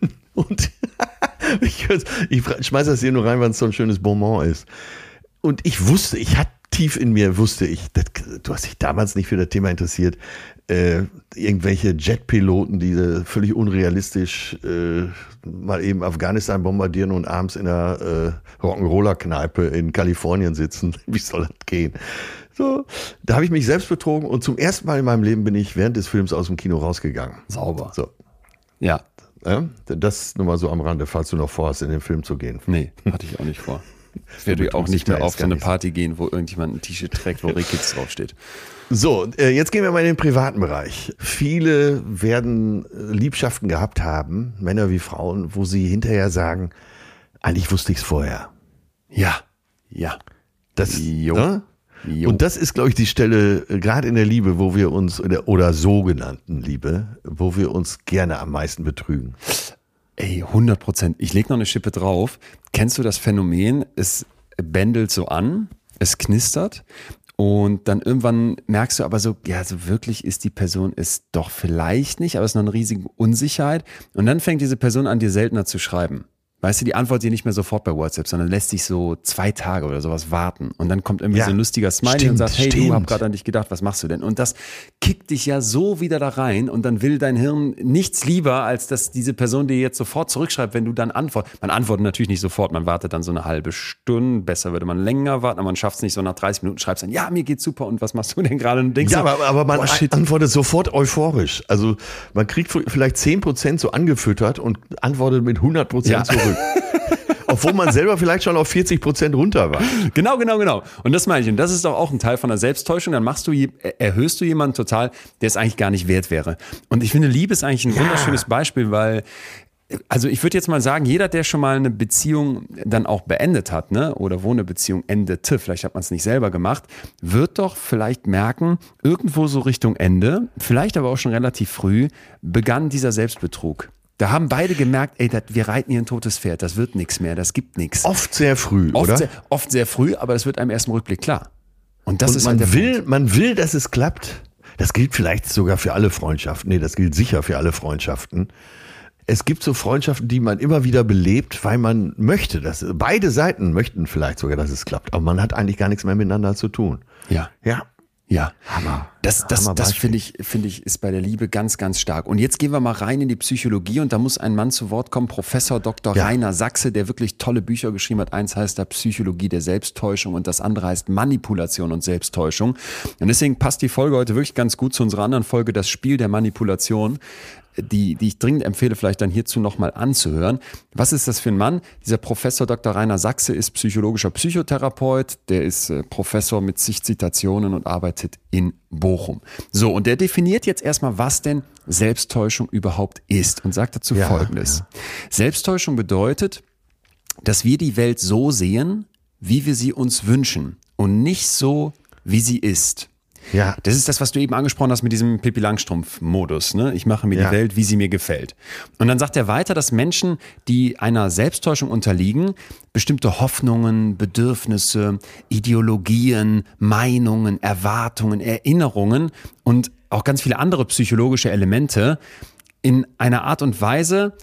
Und ich, ich schmeiße das hier nur rein, weil es so ein schönes Bonbon ist. Und ich wusste, ich hatte tief in mir wusste ich, das, du hast dich damals nicht für das Thema interessiert, äh, irgendwelche Jetpiloten, die äh, völlig unrealistisch äh, mal eben Afghanistan bombardieren und abends in der äh, Rock'n'Roller-Kneipe in Kalifornien sitzen. Wie soll das gehen? So, da habe ich mich selbst betrogen und zum ersten Mal in meinem Leben bin ich während des Films aus dem Kino rausgegangen. Sauber. So. Ja. ja das nur mal so am Rande, falls du noch vorhast, in den Film zu gehen. Nee, hatte ich auch nicht vor. Ich werde auch nicht mehr auf so eine Party gehen, wo irgendjemand ein T-Shirt trägt, wo Rickets draufsteht. So, äh, jetzt gehen wir mal in den privaten Bereich. Viele werden äh, Liebschaften gehabt haben, Männer wie Frauen, wo sie hinterher sagen, eigentlich wusste ich es vorher. Ja, ja. Das, jo. Ne? Jo. Und das ist, glaube ich, die Stelle, äh, gerade in der Liebe, wo wir uns, der, oder sogenannten Liebe, wo wir uns gerne am meisten betrügen. Ey, 100 Prozent. Ich lege noch eine Schippe drauf. Kennst du das Phänomen? Es bändelt so an, es knistert und dann irgendwann merkst du aber so, ja, so wirklich ist die Person es doch vielleicht nicht, aber es ist noch eine riesige Unsicherheit. Und dann fängt diese Person an, dir seltener zu schreiben. Weißt du, die antwortet dir nicht mehr sofort bei WhatsApp, sondern lässt sich so zwei Tage oder sowas warten. Und dann kommt irgendwie ja, so ein lustiger Smiley stimmt, und sagt, hey, stimmt. du hab gerade an dich gedacht, was machst du denn? Und das kickt dich ja so wieder da rein und dann will dein Hirn nichts lieber, als dass diese Person dir jetzt sofort zurückschreibt, wenn du dann antwortest. Man antwortet natürlich nicht sofort, man wartet dann so eine halbe Stunde. Besser würde man länger warten, aber man schafft es nicht so nach 30 Minuten, schreibst dann, ja, mir geht's super und was machst du denn gerade? Und denkst ja, so, aber, aber man boah, antwortet sofort euphorisch. Also man kriegt vielleicht 10% so angefüttert und antwortet mit 100% ja. Zurück. Obwohl man selber vielleicht schon auf 40 Prozent runter war. Genau, genau, genau. Und das meine ich. Und das ist doch auch ein Teil von der Selbsttäuschung. Dann machst du, erhöhst du jemanden total, der es eigentlich gar nicht wert wäre. Und ich finde, Liebe ist eigentlich ein ja. wunderschönes Beispiel, weil also ich würde jetzt mal sagen, jeder, der schon mal eine Beziehung dann auch beendet hat, ne, oder wo eine Beziehung endete, vielleicht hat man es nicht selber gemacht, wird doch vielleicht merken, irgendwo so Richtung Ende, vielleicht aber auch schon relativ früh, begann dieser Selbstbetrug. Da haben beide gemerkt, ey, dat, wir reiten hier ein totes Pferd, das wird nichts mehr, das gibt nichts. Oft sehr früh, oft oder? Sehr, oft sehr früh, aber das wird einem erst im Rückblick klar. Und das Und ist man halt will, Punkt. man will, dass es klappt. Das gilt vielleicht sogar für alle Freundschaften. Nee, das gilt sicher für alle Freundschaften. Es gibt so Freundschaften, die man immer wieder belebt, weil man möchte, dass beide Seiten möchten vielleicht sogar, dass es klappt, aber man hat eigentlich gar nichts mehr miteinander zu tun. Ja. Ja. Ja, Hammer. Das, das, das finde ich, finde ich, ist bei der Liebe ganz, ganz stark. Und jetzt gehen wir mal rein in die Psychologie und da muss ein Mann zu Wort kommen, Professor Dr. Ja. Rainer Sachse, der wirklich tolle Bücher geschrieben hat. Eins heißt da Psychologie der Selbsttäuschung und das andere heißt Manipulation und Selbsttäuschung. Und deswegen passt die Folge heute wirklich ganz gut zu unserer anderen Folge, das Spiel der Manipulation die, die ich dringend empfehle, vielleicht dann hierzu nochmal anzuhören. Was ist das für ein Mann? Dieser Professor Dr. Rainer Sachse ist psychologischer Psychotherapeut, der ist äh, Professor mit zig Zitationen und arbeitet in Bochum. So, und der definiert jetzt erstmal, was denn Selbsttäuschung überhaupt ist und sagt dazu ja, Folgendes. Ja. Selbsttäuschung bedeutet, dass wir die Welt so sehen, wie wir sie uns wünschen und nicht so, wie sie ist. Ja. Das ist das, was du eben angesprochen hast mit diesem Pippi Langstrumpf-Modus. Ne? Ich mache mir ja. die Welt, wie sie mir gefällt. Und dann sagt er weiter, dass Menschen, die einer Selbsttäuschung unterliegen, bestimmte Hoffnungen, Bedürfnisse, Ideologien, Meinungen, Erwartungen, Erinnerungen und auch ganz viele andere psychologische Elemente in einer Art und Weise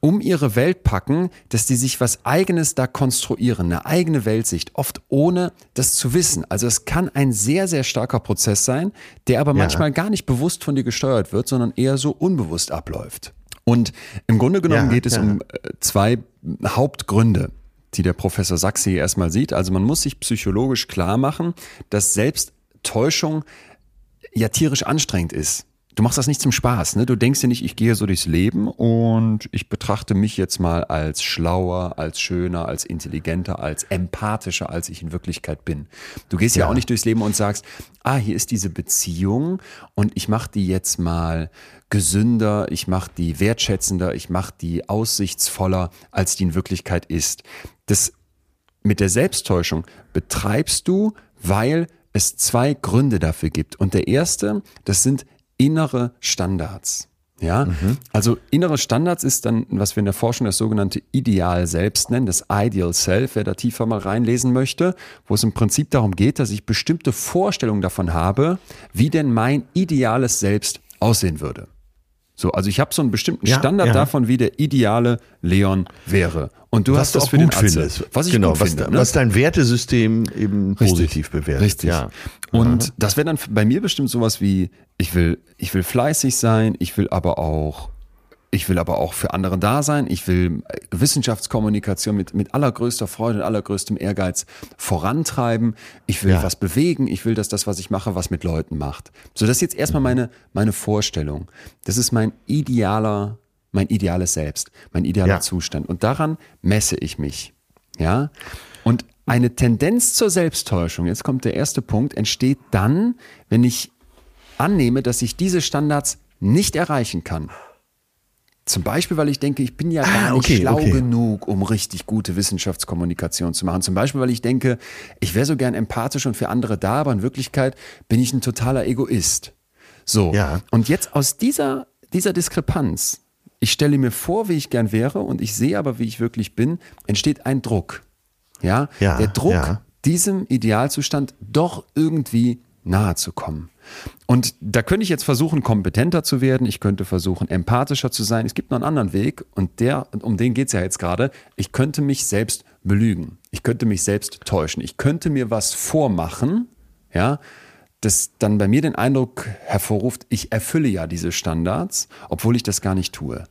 um ihre Welt packen, dass die sich was eigenes da konstruieren, eine eigene Weltsicht, oft ohne das zu wissen. Also es kann ein sehr, sehr starker Prozess sein, der aber ja. manchmal gar nicht bewusst von dir gesteuert wird, sondern eher so unbewusst abläuft. Und im Grunde genommen ja, geht es ja. um äh, zwei Hauptgründe, die der Professor Sachse hier erstmal sieht. Also man muss sich psychologisch klar machen, dass Selbsttäuschung ja tierisch anstrengend ist du machst das nicht zum Spaß, ne? Du denkst dir nicht, ich gehe so durchs Leben und ich betrachte mich jetzt mal als schlauer, als schöner, als intelligenter, als empathischer, als ich in Wirklichkeit bin. Du gehst ja, ja auch nicht durchs Leben und sagst, ah, hier ist diese Beziehung und ich mache die jetzt mal gesünder, ich mache die wertschätzender, ich mache die aussichtsvoller, als die in Wirklichkeit ist. Das mit der Selbsttäuschung betreibst du, weil es zwei Gründe dafür gibt. Und der erste, das sind innere Standards. Ja, mhm. also innere Standards ist dann, was wir in der Forschung das sogenannte Ideal selbst nennen, das Ideal Self, wer da tiefer mal reinlesen möchte, wo es im Prinzip darum geht, dass ich bestimmte Vorstellungen davon habe, wie denn mein ideales Selbst aussehen würde. So, also ich habe so einen bestimmten ja, Standard ja. davon, wie der ideale Leon wäre. Und du was hast du das für gut den findest. Was ich genau, gut was, finde. Ne? Was dein Wertesystem eben Richtig. positiv bewertet. Richtig. Ja. Und mhm. das wäre dann bei mir bestimmt sowas wie, ich will, ich will fleißig sein, ich will aber auch ich will aber auch für andere da sein. Ich will Wissenschaftskommunikation mit, mit allergrößter Freude und allergrößtem Ehrgeiz vorantreiben. Ich will ja. was bewegen. Ich will, dass das, was ich mache, was mit Leuten macht. So, das ist jetzt erstmal meine, meine Vorstellung. Das ist mein idealer mein ideales Selbst, mein idealer ja. Zustand. Und daran messe ich mich. Ja. Und eine Tendenz zur Selbsttäuschung, jetzt kommt der erste Punkt, entsteht dann, wenn ich annehme, dass ich diese Standards nicht erreichen kann. Zum Beispiel, weil ich denke, ich bin ja ah, gar nicht okay, schlau okay. genug, um richtig gute Wissenschaftskommunikation zu machen. Zum Beispiel, weil ich denke, ich wäre so gern empathisch und für andere da, aber in Wirklichkeit bin ich ein totaler Egoist. So. Ja. Und jetzt aus dieser, dieser Diskrepanz ich stelle mir vor, wie ich gern wäre und ich sehe aber, wie ich wirklich bin, entsteht ein Druck. Ja, ja der Druck, ja. diesem Idealzustand doch irgendwie nahe zu kommen. Und da könnte ich jetzt versuchen, kompetenter zu werden. Ich könnte versuchen, empathischer zu sein. Es gibt noch einen anderen Weg und der, um den geht es ja jetzt gerade. Ich könnte mich selbst belügen. Ich könnte mich selbst täuschen. Ich könnte mir was vormachen, ja, das dann bei mir den Eindruck hervorruft, ich erfülle ja diese Standards, obwohl ich das gar nicht tue.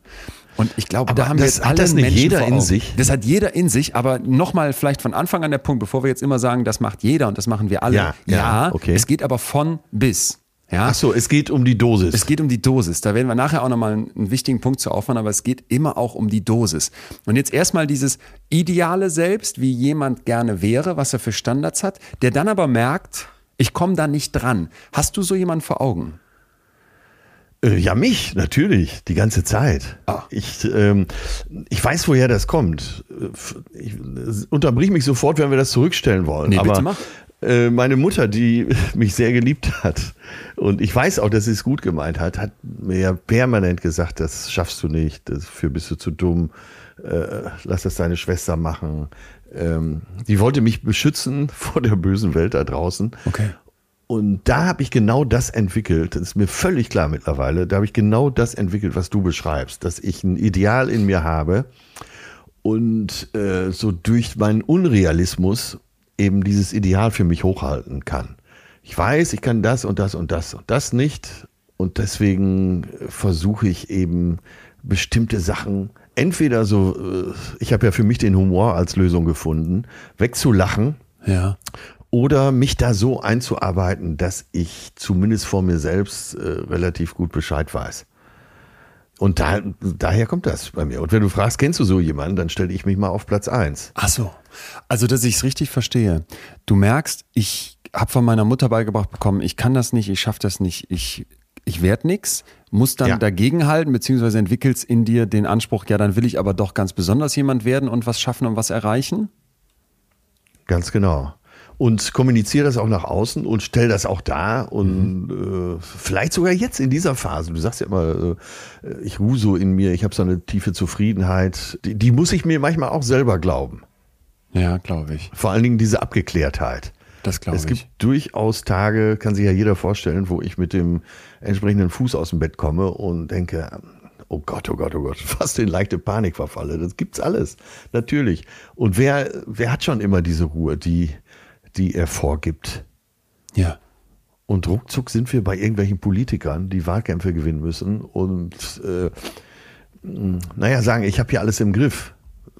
Und ich glaube, da haben wir jetzt das nicht Menschen jeder in sich. Das hat jeder in sich, aber nochmal vielleicht von Anfang an der Punkt, bevor wir jetzt immer sagen, das macht jeder und das machen wir alle. Ja, ja, ja okay. es geht aber von bis. Ja? Ach so, es geht um die Dosis. Es geht um die Dosis. Da werden wir nachher auch nochmal einen wichtigen Punkt zu aufmachen, aber es geht immer auch um die Dosis. Und jetzt erstmal dieses ideale Selbst, wie jemand gerne wäre, was er für Standards hat, der dann aber merkt, ich komme da nicht dran. Hast du so jemanden vor Augen? Äh, ja, mich, natürlich, die ganze Zeit. Ah. Ich, ähm, ich weiß, woher das kommt. Ich, unterbrich mich sofort, wenn wir das zurückstellen wollen. Nee, bitte mach. Äh, meine Mutter, die mich sehr geliebt hat und ich weiß auch, dass sie es gut gemeint hat, hat mir ja permanent gesagt, das schaffst du nicht, dafür bist du zu dumm, äh, lass das deine Schwester machen. Ähm, die wollte mich beschützen vor der bösen Welt da draußen. Okay. Und da habe ich genau das entwickelt. Das ist mir völlig klar mittlerweile. Da habe ich genau das entwickelt, was du beschreibst, dass ich ein Ideal in mir habe und äh, so durch meinen Unrealismus eben dieses Ideal für mich hochhalten kann. Ich weiß, ich kann das und das und das und das nicht. Und deswegen versuche ich eben bestimmte Sachen entweder so, äh, ich habe ja für mich den Humor als Lösung gefunden, wegzulachen. Ja oder mich da so einzuarbeiten, dass ich zumindest vor mir selbst äh, relativ gut Bescheid weiß. Und da, daher kommt das bei mir. Und wenn du fragst, kennst du so jemanden, dann stelle ich mich mal auf Platz eins. Ach so. Also, dass ich es richtig verstehe. Du merkst, ich habe von meiner Mutter beigebracht bekommen, ich kann das nicht, ich schaffe das nicht, ich, ich werde nichts, muss dann ja. dagegenhalten, beziehungsweise entwickelst in dir den Anspruch, ja, dann will ich aber doch ganz besonders jemand werden und was schaffen und was erreichen? Ganz genau und kommuniziere das auch nach außen und stell das auch dar und mhm. äh, vielleicht sogar jetzt in dieser Phase. Du sagst ja immer, äh, ich ruhe so in mir, ich habe so eine tiefe Zufriedenheit. Die, die, muss ich mir manchmal auch selber glauben. Ja, glaube ich. Vor allen Dingen diese Abgeklärtheit. Das glaube ich. Es gibt durchaus Tage, kann sich ja jeder vorstellen, wo ich mit dem entsprechenden Fuß aus dem Bett komme und denke, oh Gott, oh Gott, oh Gott, fast in leichte Panik verfalle. Das gibt's alles, natürlich. Und wer, wer hat schon immer diese Ruhe, die, die er vorgibt. Ja. Und ruckzuck sind wir bei irgendwelchen Politikern, die Wahlkämpfe gewinnen müssen und äh, naja, sagen, ich habe hier alles im Griff.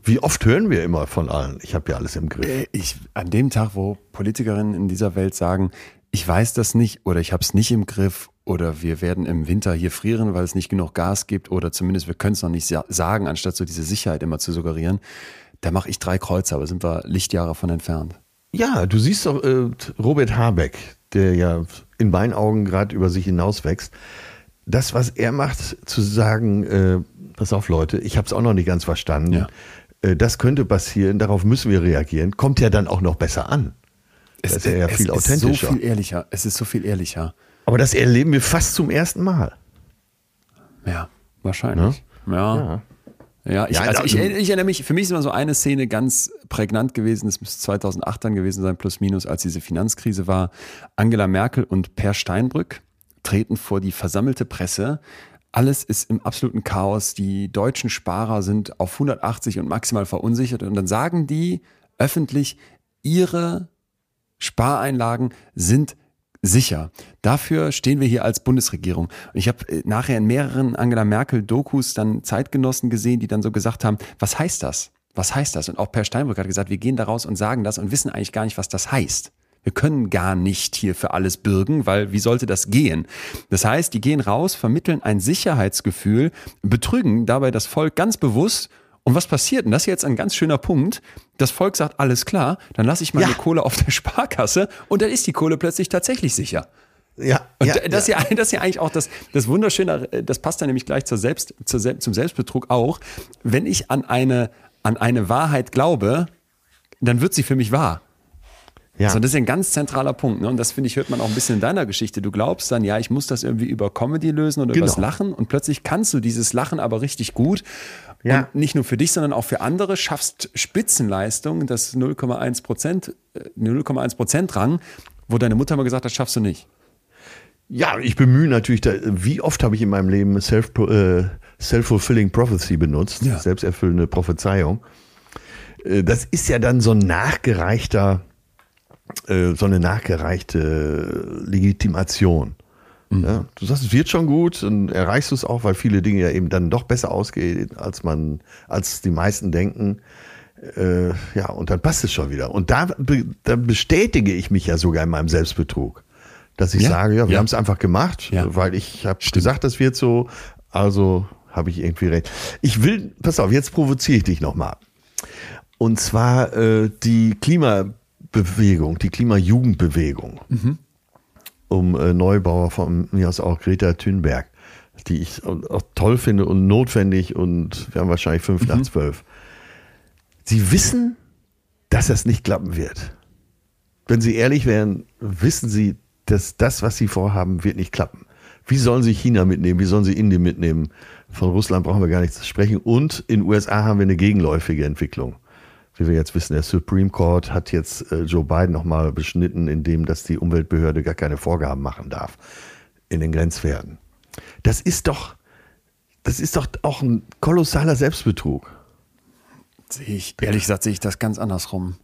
Wie oft hören wir immer von allen, ich habe hier alles im Griff. Äh, ich, an dem Tag, wo Politikerinnen in dieser Welt sagen, ich weiß das nicht oder ich habe es nicht im Griff oder wir werden im Winter hier frieren, weil es nicht genug Gas gibt oder zumindest wir können es noch nicht sagen, anstatt so diese Sicherheit immer zu suggerieren, da mache ich drei Kreuze, aber sind wir Lichtjahre von entfernt. Ja, du siehst doch äh, Robert Habeck, der ja in meinen Augen gerade über sich hinauswächst. Das, was er macht, zu sagen, äh, pass auf Leute, ich habe es auch noch nicht ganz verstanden. Ja. Äh, das könnte passieren, darauf müssen wir reagieren, kommt ja dann auch noch besser an. Es, das ist ja, ja viel authentischer. Es ist so viel ehrlicher. Es ist so viel ehrlicher. Aber das erleben wir fast zum ersten Mal. Ja, wahrscheinlich. Ja. ja. Ja. Ich, ja, also ich, ich, erinnere mich, für mich ist immer so eine Szene ganz prägnant gewesen, das müsste 2008 dann gewesen sein, plus minus, als diese Finanzkrise war. Angela Merkel und Per Steinbrück treten vor die versammelte Presse. Alles ist im absoluten Chaos. Die deutschen Sparer sind auf 180 und maximal verunsichert. Und dann sagen die öffentlich, ihre Spareinlagen sind sicher. Dafür stehen wir hier als Bundesregierung. Und ich habe äh, nachher in mehreren Angela Merkel-Dokus dann Zeitgenossen gesehen, die dann so gesagt haben, was heißt das? Was heißt das? Und auch Per Steinbrück hat gesagt, wir gehen da raus und sagen das und wissen eigentlich gar nicht, was das heißt. Wir können gar nicht hier für alles bürgen, weil wie sollte das gehen? Das heißt, die gehen raus, vermitteln ein Sicherheitsgefühl, betrügen dabei das Volk ganz bewusst und was passiert? Und das ist jetzt ein ganz schöner Punkt. Das Volk sagt, alles klar, dann lasse ich meine ja. Kohle auf der Sparkasse und dann ist die Kohle plötzlich tatsächlich sicher. Ja, und ja, das, ja. Ist ja, das ist ja eigentlich auch das, das Wunderschöne, das passt dann nämlich gleich zur Selbst, zur, zum Selbstbetrug auch. Wenn ich an eine, an eine Wahrheit glaube, dann wird sie für mich wahr. Ja. Also das ist ein ganz zentraler Punkt. Ne? Und das, finde ich, hört man auch ein bisschen in deiner Geschichte. Du glaubst dann, ja, ich muss das irgendwie über Comedy lösen oder genau. übers Lachen. Und plötzlich kannst du dieses Lachen aber richtig gut. Ja. Und nicht nur für dich, sondern auch für andere schaffst Spitzenleistungen, das 0,1 Prozent, 0,1 äh, Prozent Rang, wo deine Mutter mal gesagt hat, schaffst du nicht. Ja, ich bemühe natürlich, da, wie oft habe ich in meinem Leben Self, äh, Self-Fulfilling Prophecy benutzt, ja. selbsterfüllende Prophezeiung. Äh, das ist ja dann so ein nachgereichter, äh, so eine nachgereichte Legitimation. Mhm. Ja, du sagst, es wird schon gut und erreichst du es auch, weil viele Dinge ja eben dann doch besser ausgehen, als man, als die meisten denken. Äh, ja, und dann passt es schon wieder. Und da, da bestätige ich mich ja sogar in meinem Selbstbetrug. Dass ich ja, sage, ja, wir ja. haben es einfach gemacht, weil ich habe gesagt, das wird so, also habe ich irgendwie recht. Ich will, pass auf, jetzt provoziere ich dich nochmal. Und zwar äh, die Klimabewegung, die Klimajugendbewegung. Mhm um äh, Neubauer von mir aus auch Greta Thunberg, die ich auch toll finde und notwendig und wir haben wahrscheinlich fünf mhm. nach zwölf. Sie wissen, dass das nicht klappen wird. Wenn Sie ehrlich wären, wissen Sie, dass das, was Sie vorhaben, wird nicht klappen. Wie sollen Sie China mitnehmen? Wie sollen Sie Indien mitnehmen? Von Russland brauchen wir gar nichts zu sprechen. Und in den USA haben wir eine gegenläufige Entwicklung wie wir jetzt wissen, der Supreme Court hat jetzt äh, Joe Biden nochmal beschnitten, indem dass die Umweltbehörde gar keine Vorgaben machen darf in den Grenzwerten. Das ist doch, das ist doch auch ein kolossaler Selbstbetrug. Sehe ich, ehrlich gesagt, sehe ich das ganz andersrum.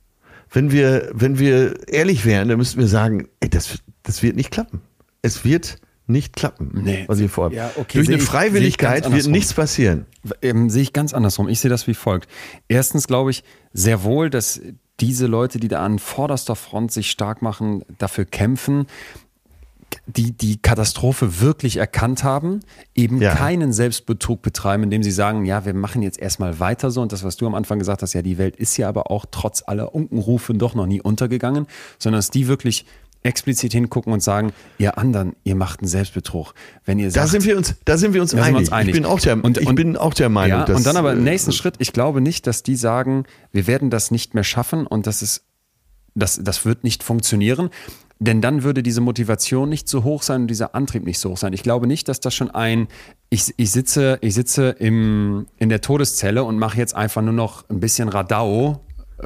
Wenn wir, wenn wir ehrlich wären, dann müssten wir sagen, ey, das, das wird nicht klappen. Es wird nicht klappen, nee. was ihr vorhabt. Ja, okay, Durch eine ich, Freiwilligkeit wird nichts passieren. Ähm, sehe ich ganz andersrum. Ich sehe das wie folgt. Erstens glaube ich sehr wohl, dass diese Leute, die da an vorderster Front sich stark machen, dafür kämpfen, die die Katastrophe wirklich erkannt haben, eben ja. keinen Selbstbetrug betreiben, indem sie sagen, ja, wir machen jetzt erstmal weiter so. Und das, was du am Anfang gesagt hast, ja, die Welt ist ja aber auch trotz aller Unkenrufe doch noch nie untergegangen, sondern dass die wirklich explizit hingucken und sagen, ihr anderen, ihr macht einen Selbstbetrug. Wenn ihr sagt, da sind wir uns, da sind wir uns, einig. Wir uns einig. Ich bin auch der, und, ich und, bin auch der Meinung. Ja, dass, und dann aber im äh, nächsten äh, Schritt, ich glaube nicht, dass die sagen, wir werden das nicht mehr schaffen und das ist, das, das wird nicht funktionieren. Denn dann würde diese Motivation nicht so hoch sein und dieser Antrieb nicht so hoch sein. Ich glaube nicht, dass das schon ein, ich, ich sitze, ich sitze im, in der Todeszelle und mache jetzt einfach nur noch ein bisschen Radau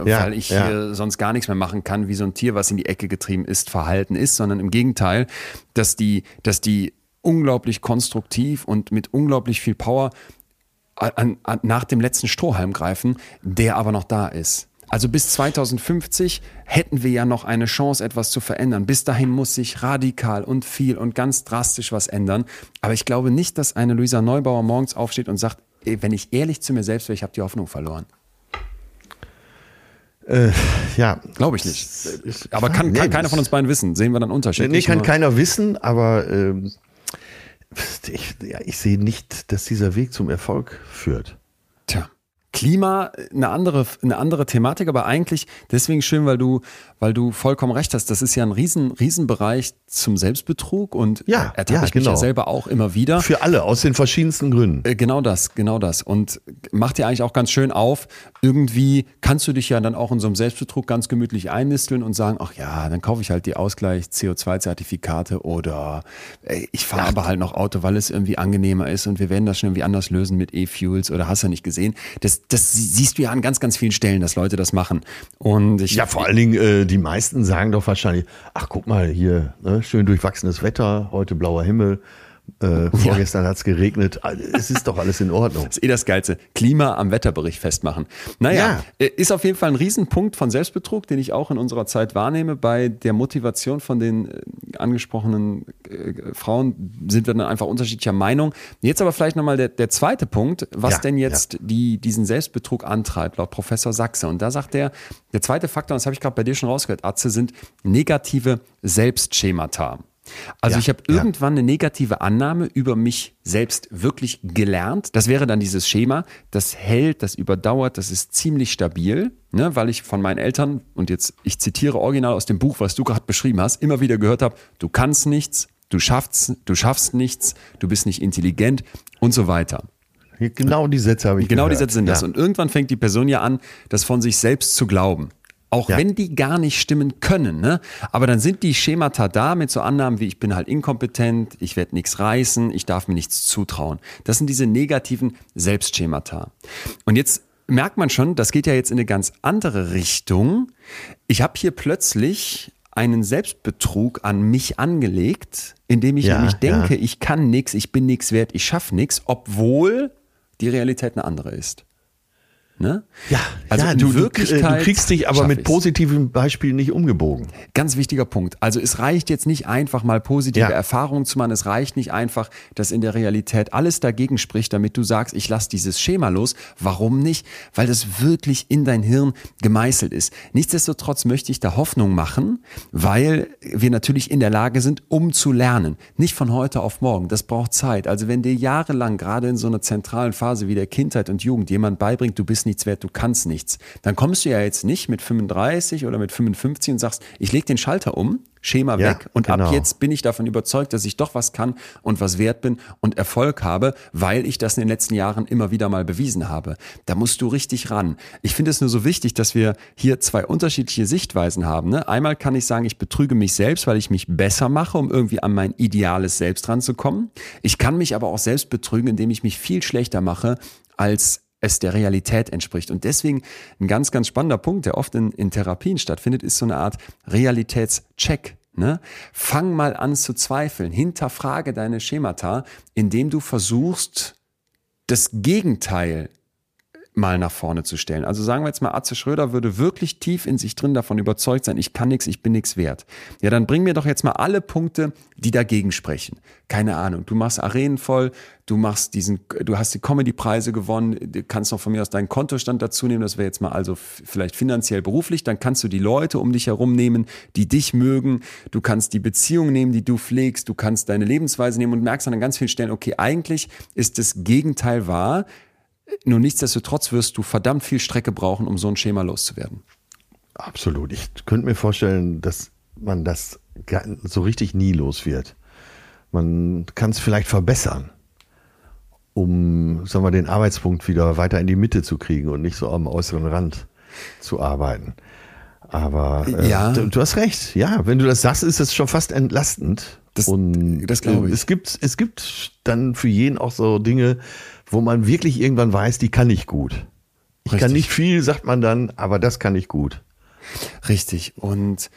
ja, weil ich ja. sonst gar nichts mehr machen kann, wie so ein Tier, was in die Ecke getrieben ist, verhalten ist, sondern im Gegenteil, dass die, dass die unglaublich konstruktiv und mit unglaublich viel Power an, an, nach dem letzten Strohhalm greifen, der aber noch da ist. Also bis 2050 hätten wir ja noch eine Chance, etwas zu verändern. Bis dahin muss sich radikal und viel und ganz drastisch was ändern. Aber ich glaube nicht, dass eine Luisa Neubauer morgens aufsteht und sagt, wenn ich ehrlich zu mir selbst wäre, ich habe die Hoffnung verloren. Äh, ja. Glaube ich nicht. Aber kann, kann keiner von uns beiden wissen. Sehen wir dann unterschiedlich. Nee, kann keiner wissen, aber ähm, ich, ja, ich sehe nicht, dass dieser Weg zum Erfolg führt. Tja. Klima, eine andere, eine andere Thematik, aber eigentlich deswegen schön, weil du, weil du vollkommen recht hast. Das ist ja ein riesen, Riesenbereich zum Selbstbetrug und ja, ertappe ja, ich genau. mich ja genau. selber auch immer wieder. Für alle, aus den verschiedensten Gründen. Äh, genau das, genau das. Und macht dir eigentlich auch ganz schön auf, irgendwie kannst du dich ja dann auch in so einem Selbstbetrug ganz gemütlich einnisteln und sagen, ach ja, dann kaufe ich halt die Ausgleich CO2-Zertifikate oder ey, ich fahre aber halt noch Auto, weil es irgendwie angenehmer ist und wir werden das schon irgendwie anders lösen mit E-Fuels oder hast du nicht gesehen. Das, das siehst du ja an ganz, ganz vielen Stellen, dass Leute das machen. Und ich, ja, vor allen Dingen, äh, die meisten sagen doch wahrscheinlich, ach guck mal hier, ne, schön durchwachsenes Wetter, heute blauer Himmel. Äh, vorgestern ja. hat es geregnet. Es ist doch alles in Ordnung. Das ist eh das Geilste. Klima am Wetterbericht festmachen. Naja, ja. Äh, ist auf jeden Fall ein Riesenpunkt von Selbstbetrug, den ich auch in unserer Zeit wahrnehme. Bei der Motivation von den äh, angesprochenen äh, Frauen sind wir dann einfach unterschiedlicher Meinung. Jetzt aber vielleicht nochmal der, der zweite Punkt, was ja, denn jetzt die, diesen Selbstbetrug antreibt, laut Professor Sachse. Und da sagt er, der zweite Faktor, das habe ich gerade bei dir schon rausgehört, Atze, sind negative Selbstschemata. Also ja, ich habe irgendwann ja. eine negative Annahme über mich selbst wirklich gelernt. Das wäre dann dieses Schema, das hält, das überdauert, das ist ziemlich stabil, ne, weil ich von meinen Eltern, und jetzt ich zitiere original aus dem Buch, was du gerade beschrieben hast, immer wieder gehört habe, du kannst nichts, du schaffst, du schaffst nichts, du bist nicht intelligent und so weiter. Genau die Sätze habe ich Genau gehört. die Sätze sind ja. das. Und irgendwann fängt die Person ja an, das von sich selbst zu glauben. Auch ja. wenn die gar nicht stimmen können. Ne? Aber dann sind die Schemata da mit so Annahmen wie ich bin halt inkompetent, ich werde nichts reißen, ich darf mir nichts zutrauen. Das sind diese negativen Selbstschemata. Und jetzt merkt man schon, das geht ja jetzt in eine ganz andere Richtung. Ich habe hier plötzlich einen Selbstbetrug an mich angelegt, indem ich ja, nämlich denke, ja. ich kann nichts, ich bin nichts wert, ich schaffe nichts, obwohl die Realität eine andere ist. Ne? Ja, also ja, du, Wirklichkeit du kriegst dich aber mit positiven Beispielen nicht umgebogen. Ganz wichtiger Punkt. Also es reicht jetzt nicht einfach mal positive ja. Erfahrungen zu machen. Es reicht nicht einfach, dass in der Realität alles dagegen spricht, damit du sagst, ich lasse dieses Schema los. Warum nicht? Weil das wirklich in dein Hirn gemeißelt ist. Nichtsdestotrotz möchte ich da Hoffnung machen, weil wir natürlich in der Lage sind, um zu lernen. Nicht von heute auf morgen. Das braucht Zeit. Also wenn dir jahrelang, gerade in so einer zentralen Phase wie der Kindheit und Jugend, jemand beibringt, du bist nichts wert, du kannst nichts. Dann kommst du ja jetzt nicht mit 35 oder mit 55 und sagst, ich lege den Schalter um, Schema ja, weg und genau. ab jetzt bin ich davon überzeugt, dass ich doch was kann und was wert bin und Erfolg habe, weil ich das in den letzten Jahren immer wieder mal bewiesen habe. Da musst du richtig ran. Ich finde es nur so wichtig, dass wir hier zwei unterschiedliche Sichtweisen haben. Ne? Einmal kann ich sagen, ich betrüge mich selbst, weil ich mich besser mache, um irgendwie an mein ideales Selbst ranzukommen. Ich kann mich aber auch selbst betrügen, indem ich mich viel schlechter mache, als es der Realität entspricht. Und deswegen ein ganz, ganz spannender Punkt, der oft in, in Therapien stattfindet, ist so eine Art Realitätscheck. Ne? Fang mal an zu zweifeln, hinterfrage deine Schemata, indem du versuchst, das Gegenteil mal nach vorne zu stellen. Also sagen wir jetzt mal, Atze Schröder würde wirklich tief in sich drin davon überzeugt sein, ich kann nichts, ich bin nichts wert. Ja, dann bring mir doch jetzt mal alle Punkte, die dagegen sprechen. Keine Ahnung, du machst Arenen voll, du machst diesen, du hast die Comedy-Preise gewonnen, du kannst noch von mir aus deinen Kontostand dazu nehmen, das wäre jetzt mal also vielleicht finanziell beruflich, dann kannst du die Leute um dich herum nehmen, die dich mögen, du kannst die Beziehung nehmen, die du pflegst, du kannst deine Lebensweise nehmen und merkst an ganz vielen Stellen, okay, eigentlich ist das Gegenteil wahr, nur nichtsdestotrotz wirst du verdammt viel Strecke brauchen, um so ein Schema loszuwerden. Absolut. Ich könnte mir vorstellen, dass man das so richtig nie los wird. Man kann es vielleicht verbessern, um sagen wir, den Arbeitspunkt wieder weiter in die Mitte zu kriegen und nicht so am äußeren Rand zu arbeiten. Aber äh, ja. du, du, hast recht. Ja, wenn du das sagst, ist das schon fast entlastend. Das, und das glaube ich. Es gibt, es gibt dann für jeden auch so Dinge, wo man wirklich irgendwann weiß, die kann ich gut. Ich Richtig. kann nicht viel, sagt man dann, aber das kann ich gut. Richtig. Und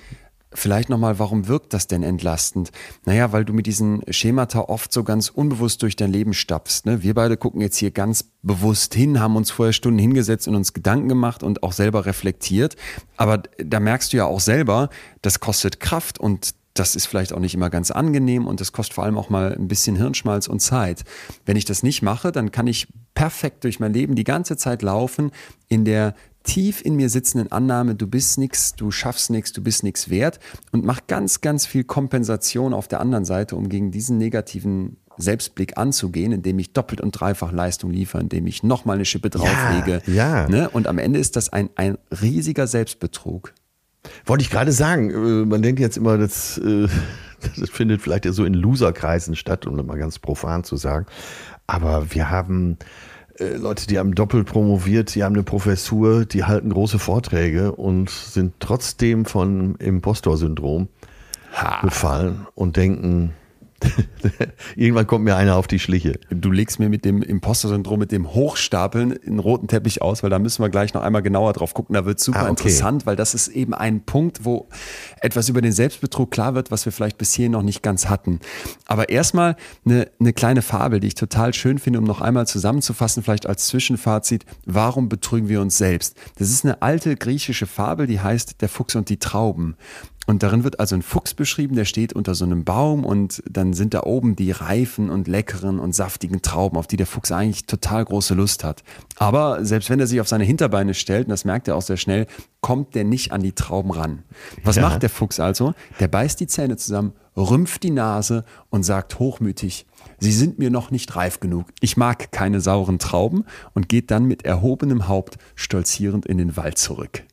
Vielleicht nochmal, warum wirkt das denn entlastend? Naja, weil du mit diesen Schemata oft so ganz unbewusst durch dein Leben stapfst. Ne? Wir beide gucken jetzt hier ganz bewusst hin, haben uns vorher Stunden hingesetzt und uns Gedanken gemacht und auch selber reflektiert. Aber da merkst du ja auch selber, das kostet Kraft und das ist vielleicht auch nicht immer ganz angenehm und das kostet vor allem auch mal ein bisschen Hirnschmalz und Zeit. Wenn ich das nicht mache, dann kann ich perfekt durch mein Leben die ganze Zeit laufen in der tief in mir sitzenden Annahme, du bist nichts, du schaffst nichts, du bist nichts wert und mach ganz, ganz viel Kompensation auf der anderen Seite, um gegen diesen negativen Selbstblick anzugehen, indem ich doppelt und dreifach Leistung liefere, indem ich nochmal eine Schippe drauflege. Ja, ja. Ne? Und am Ende ist das ein, ein riesiger Selbstbetrug. Wollte ich gerade sagen, äh, man denkt jetzt immer, das, äh, das findet vielleicht ja so in Loserkreisen statt, um das mal ganz profan zu sagen. Aber wir haben äh, Leute, die haben doppelt promoviert, die haben eine Professur, die halten große Vorträge und sind trotzdem von Impostor-Syndrom befallen und denken, Irgendwann kommt mir einer auf die Schliche. Du legst mir mit dem Imposter-Syndrom, mit dem Hochstapeln einen roten Teppich aus, weil da müssen wir gleich noch einmal genauer drauf gucken. Da wird super ah, okay. interessant, weil das ist eben ein Punkt, wo etwas über den Selbstbetrug klar wird, was wir vielleicht bis hierhin noch nicht ganz hatten. Aber erstmal eine, eine kleine Fabel, die ich total schön finde, um noch einmal zusammenzufassen, vielleicht als Zwischenfazit. Warum betrügen wir uns selbst? Das ist eine alte griechische Fabel, die heißt Der Fuchs und die Trauben. Und darin wird also ein Fuchs beschrieben, der steht unter so einem Baum und dann sind da oben die reifen und leckeren und saftigen Trauben, auf die der Fuchs eigentlich total große Lust hat. Aber selbst wenn er sich auf seine Hinterbeine stellt, und das merkt er auch sehr schnell, kommt der nicht an die Trauben ran. Was ja. macht der Fuchs also? Der beißt die Zähne zusammen, rümpft die Nase und sagt hochmütig, Sie sind mir noch nicht reif genug. Ich mag keine sauren Trauben und geht dann mit erhobenem Haupt stolzierend in den Wald zurück.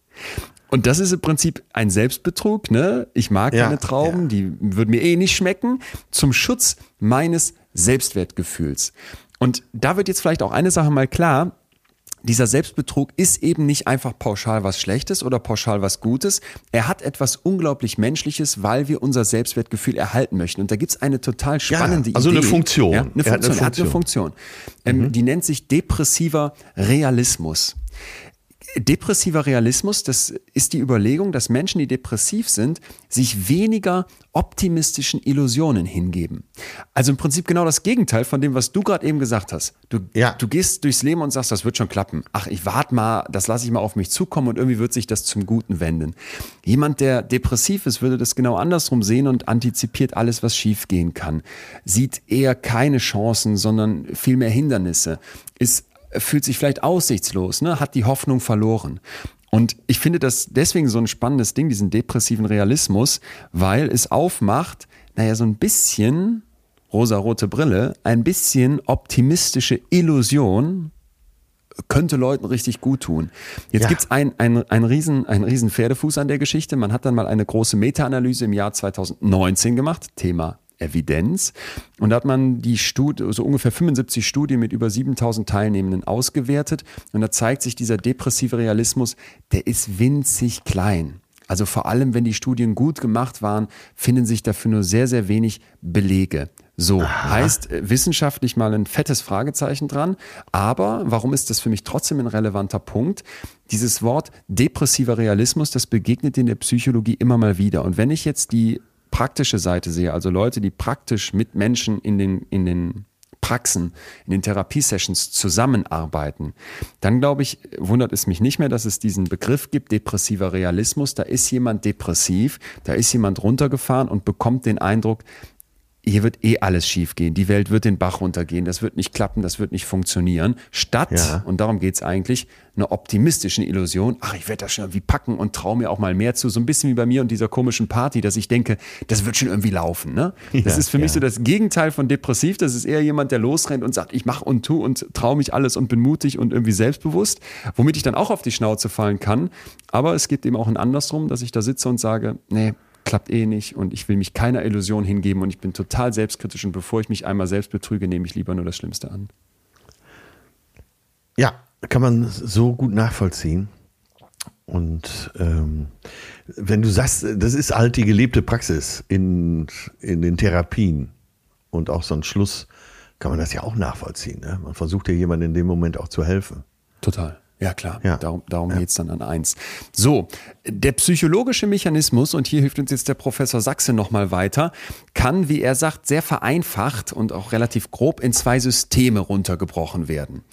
Und das ist im Prinzip ein Selbstbetrug. Ne? Ich mag ja, keine Trauben, ja. die würden mir eh nicht schmecken, zum Schutz meines Selbstwertgefühls. Und da wird jetzt vielleicht auch eine Sache mal klar. dieser Selbstbetrug ist eben nicht einfach pauschal was Schlechtes oder pauschal was Gutes. Er hat etwas unglaublich Menschliches, weil wir unser Selbstwertgefühl erhalten möchten. Und da gibt es eine total spannende ja, also Idee. eine Funktion. Ja, eine Funktion. Er hat eine Funktion. Hat eine Funktion. Ähm, mhm. Die nennt sich depressiver Realismus. Depressiver Realismus, das ist die Überlegung, dass Menschen, die depressiv sind, sich weniger optimistischen Illusionen hingeben. Also im Prinzip genau das Gegenteil von dem, was du gerade eben gesagt hast. Du, ja. du gehst durchs Leben und sagst, das wird schon klappen. Ach, ich warte mal, das lasse ich mal auf mich zukommen und irgendwie wird sich das zum Guten wenden. Jemand, der depressiv ist, würde das genau andersrum sehen und antizipiert alles, was schiefgehen kann. Sieht eher keine Chancen, sondern vielmehr Hindernisse. Ist fühlt sich vielleicht aussichtslos, ne? hat die Hoffnung verloren. Und ich finde das deswegen so ein spannendes Ding, diesen depressiven Realismus, weil es aufmacht, naja, so ein bisschen rosarote Brille, ein bisschen optimistische Illusion könnte Leuten richtig gut tun. Jetzt ja. gibt's ein, ein, ein, riesen, ein riesen Pferdefuß an der Geschichte. Man hat dann mal eine große Meta-Analyse im Jahr 2019 gemacht, Thema Evidenz. Und da hat man die Studie, so ungefähr 75 Studien mit über 7000 Teilnehmenden ausgewertet. Und da zeigt sich dieser depressive Realismus, der ist winzig klein. Also vor allem, wenn die Studien gut gemacht waren, finden sich dafür nur sehr, sehr wenig Belege. So, Aha. heißt äh, wissenschaftlich mal ein fettes Fragezeichen dran. Aber warum ist das für mich trotzdem ein relevanter Punkt? Dieses Wort depressiver Realismus, das begegnet in der Psychologie immer mal wieder. Und wenn ich jetzt die praktische Seite sehe, also Leute, die praktisch mit Menschen in den, in den Praxen, in den Therapiesessions zusammenarbeiten, dann glaube ich, wundert es mich nicht mehr, dass es diesen Begriff gibt, depressiver Realismus. Da ist jemand depressiv, da ist jemand runtergefahren und bekommt den Eindruck, hier wird eh alles schiefgehen. Die Welt wird den Bach runtergehen. Das wird nicht klappen, das wird nicht funktionieren. Statt, ja. und darum geht es eigentlich, einer optimistischen Illusion, ach, ich werde das schon irgendwie packen und traue mir auch mal mehr zu. So ein bisschen wie bei mir und dieser komischen Party, dass ich denke, das wird schon irgendwie laufen. Ne? Das ja, ist für mich so das Gegenteil von depressiv. Das ist eher jemand, der losrennt und sagt, ich mache und tu und traue mich alles und bin mutig und irgendwie selbstbewusst, womit ich dann auch auf die Schnauze fallen kann. Aber es gibt eben auch ein andersrum, dass ich da sitze und sage, nee, klappt eh nicht und ich will mich keiner Illusion hingeben und ich bin total selbstkritisch und bevor ich mich einmal selbst betrüge, nehme ich lieber nur das Schlimmste an. Ja, kann man so gut nachvollziehen. Und ähm, wenn du sagst, das ist halt die gelebte Praxis in, in den Therapien und auch so ein Schluss, kann man das ja auch nachvollziehen. Ne? Man versucht ja jemandem in dem Moment auch zu helfen. Total. Ja, klar. Ja. Darum, darum ja. geht's dann an eins. So, der psychologische Mechanismus, und hier hilft uns jetzt der Professor Sachse nochmal weiter, kann, wie er sagt, sehr vereinfacht und auch relativ grob in zwei Systeme runtergebrochen werden.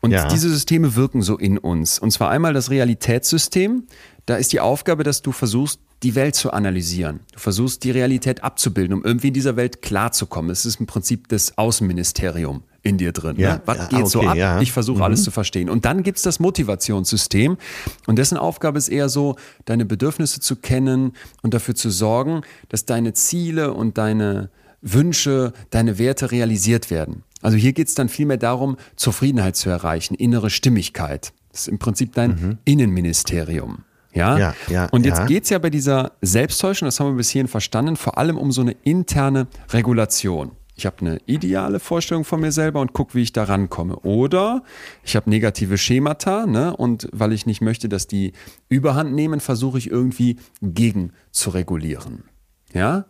Und ja. diese Systeme wirken so in uns. Und zwar einmal das Realitätssystem. Da ist die Aufgabe, dass du versuchst, die Welt zu analysieren. Du versuchst, die Realität abzubilden, um irgendwie in dieser Welt klarzukommen. Es ist im Prinzip das Außenministerium in dir drin. Ja, ne? Was ja, geht okay, so ab? Ja. Ich versuche mhm. alles zu verstehen. Und dann gibt's das Motivationssystem. Und dessen Aufgabe ist eher so, deine Bedürfnisse zu kennen und dafür zu sorgen, dass deine Ziele und deine Wünsche, deine Werte realisiert werden. Also hier geht's dann vielmehr darum, Zufriedenheit zu erreichen, innere Stimmigkeit. Das ist im Prinzip dein mhm. Innenministerium. Ja? ja, ja und jetzt ja. geht's ja bei dieser Selbsttäuschung, das haben wir bis hierhin verstanden, vor allem um so eine interne Regulation. Ich habe eine ideale Vorstellung von mir selber und gucke, wie ich da rankomme. Oder ich habe negative Schemata ne? und weil ich nicht möchte, dass die Überhand nehmen, versuche ich irgendwie gegen zu regulieren. Ja?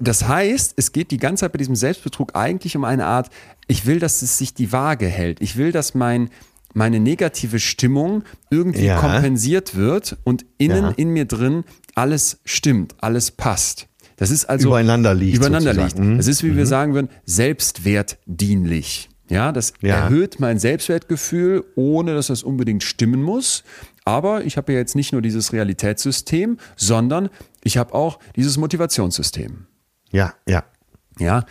Das heißt, es geht die ganze Zeit bei diesem Selbstbetrug eigentlich um eine Art, ich will, dass es sich die Waage hält. Ich will, dass mein, meine negative Stimmung irgendwie ja. kompensiert wird und innen ja. in mir drin alles stimmt, alles passt. Das ist also übereinander liegt. Übereinander liegt. Das ist, wie mhm. wir sagen würden, selbstwertdienlich. Ja, das ja. erhöht mein Selbstwertgefühl, ohne dass das unbedingt stimmen muss. Aber ich habe ja jetzt nicht nur dieses Realitätssystem, sondern ich habe auch dieses Motivationssystem. Ja, ja. Ja,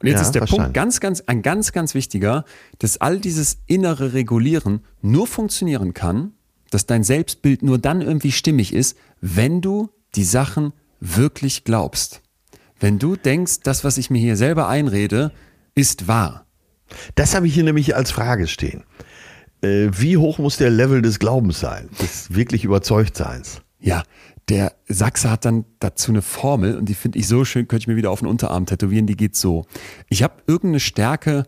und jetzt ja, ist der verstanden. Punkt ganz, ganz, ein ganz, ganz wichtiger, dass all dieses innere Regulieren nur funktionieren kann, dass dein Selbstbild nur dann irgendwie stimmig ist, wenn du die Sachen wirklich glaubst. Wenn du denkst, das, was ich mir hier selber einrede, ist wahr. Das habe ich hier nämlich als Frage stehen. Äh, wie hoch muss der Level des Glaubens sein, des wirklich Überzeugtseins? Ja, der Sachse hat dann dazu eine Formel und die finde ich so schön, könnte ich mir wieder auf den Unterarm tätowieren, die geht so. Ich habe irgendeine Stärke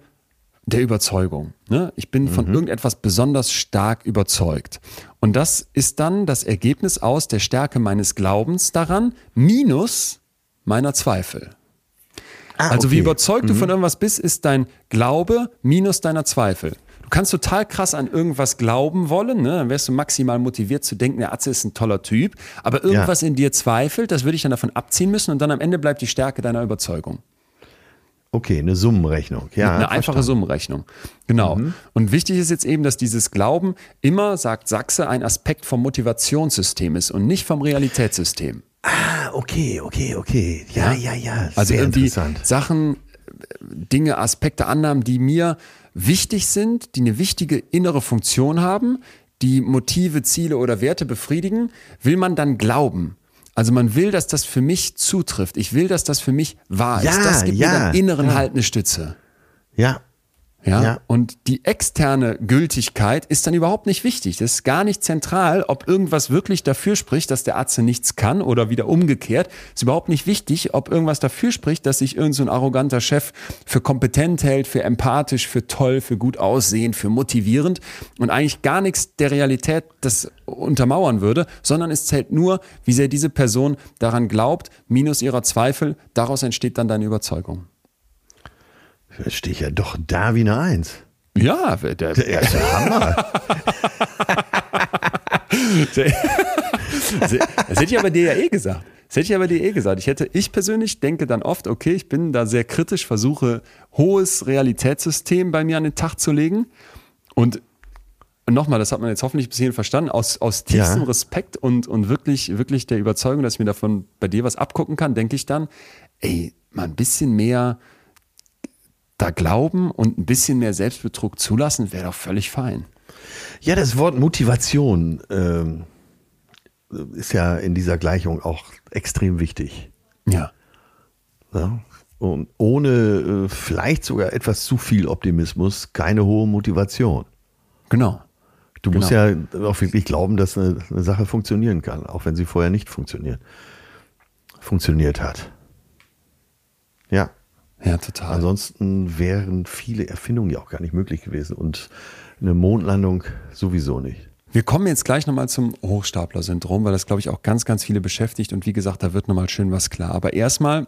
der Überzeugung. Ne? Ich bin von mhm. irgendetwas besonders stark überzeugt. Und das ist dann das Ergebnis aus der Stärke meines Glaubens daran, minus meiner Zweifel. Ah, also okay. wie überzeugt mhm. du von irgendwas bist, ist dein Glaube minus deiner Zweifel. Du kannst total krass an irgendwas glauben wollen, ne? dann wärst du maximal motiviert zu denken, der Atze ist ein toller Typ, aber irgendwas ja. in dir zweifelt, das würde ich dann davon abziehen müssen und dann am Ende bleibt die Stärke deiner Überzeugung. Okay, eine Summenrechnung. Ja, eine einfache Summenrechnung. Genau. Mhm. Und wichtig ist jetzt eben, dass dieses Glauben immer, sagt Sachse, ein Aspekt vom Motivationssystem ist und nicht vom Realitätssystem. Ah, okay, okay, okay. Ja, ja, ja. ja. Also irgendwie Sachen, Dinge, Aspekte, Annahmen, die mir wichtig sind, die eine wichtige innere Funktion haben, die Motive, Ziele oder Werte befriedigen, will man dann glauben. Also man will, dass das für mich zutrifft. Ich will, dass das für mich wahr ja, ist. Das gibt ja, mir dann inneren ja. Halt eine Stütze. Ja, ja? ja? Und die externe Gültigkeit ist dann überhaupt nicht wichtig. Das ist gar nicht zentral, ob irgendwas wirklich dafür spricht, dass der Arzt nichts kann oder wieder umgekehrt. Ist überhaupt nicht wichtig, ob irgendwas dafür spricht, dass sich irgendein so arroganter Chef für kompetent hält, für empathisch, für toll, für gut aussehen, für motivierend und eigentlich gar nichts der Realität das untermauern würde, sondern es zählt nur, wie sehr diese Person daran glaubt, minus ihrer Zweifel. Daraus entsteht dann deine Überzeugung. Da stehe ich ja doch da wie eine Eins. Ja, der, der, der ist Hammer. das hätte ich aber dir ja eh gesagt. Das hätte ich aber dir eh gesagt. Ich hätte, ich persönlich denke dann oft, okay, ich bin da sehr kritisch, versuche hohes Realitätssystem bei mir an den Tag zu legen. Und nochmal, das hat man jetzt hoffentlich bis hierhin verstanden, aus, aus tiefstem ja. Respekt und, und wirklich, wirklich der Überzeugung, dass ich mir davon bei dir was abgucken kann, denke ich dann, ey, mal ein bisschen mehr da glauben und ein bisschen mehr Selbstbetrug zulassen, wäre doch völlig fein. Ja, das Wort Motivation ähm, ist ja in dieser Gleichung auch extrem wichtig. Ja. ja? Und ohne äh, vielleicht sogar etwas zu viel Optimismus keine hohe Motivation. Genau. Du genau. musst ja auch wirklich glauben, dass eine, eine Sache funktionieren kann, auch wenn sie vorher nicht funktioniert, funktioniert hat. Ja. Ja, total. Ansonsten wären viele Erfindungen ja auch gar nicht möglich gewesen und eine Mondlandung sowieso nicht. Wir kommen jetzt gleich nochmal zum Hochstapler-Syndrom, weil das, glaube ich, auch ganz, ganz viele beschäftigt und wie gesagt, da wird nochmal schön was klar. Aber erstmal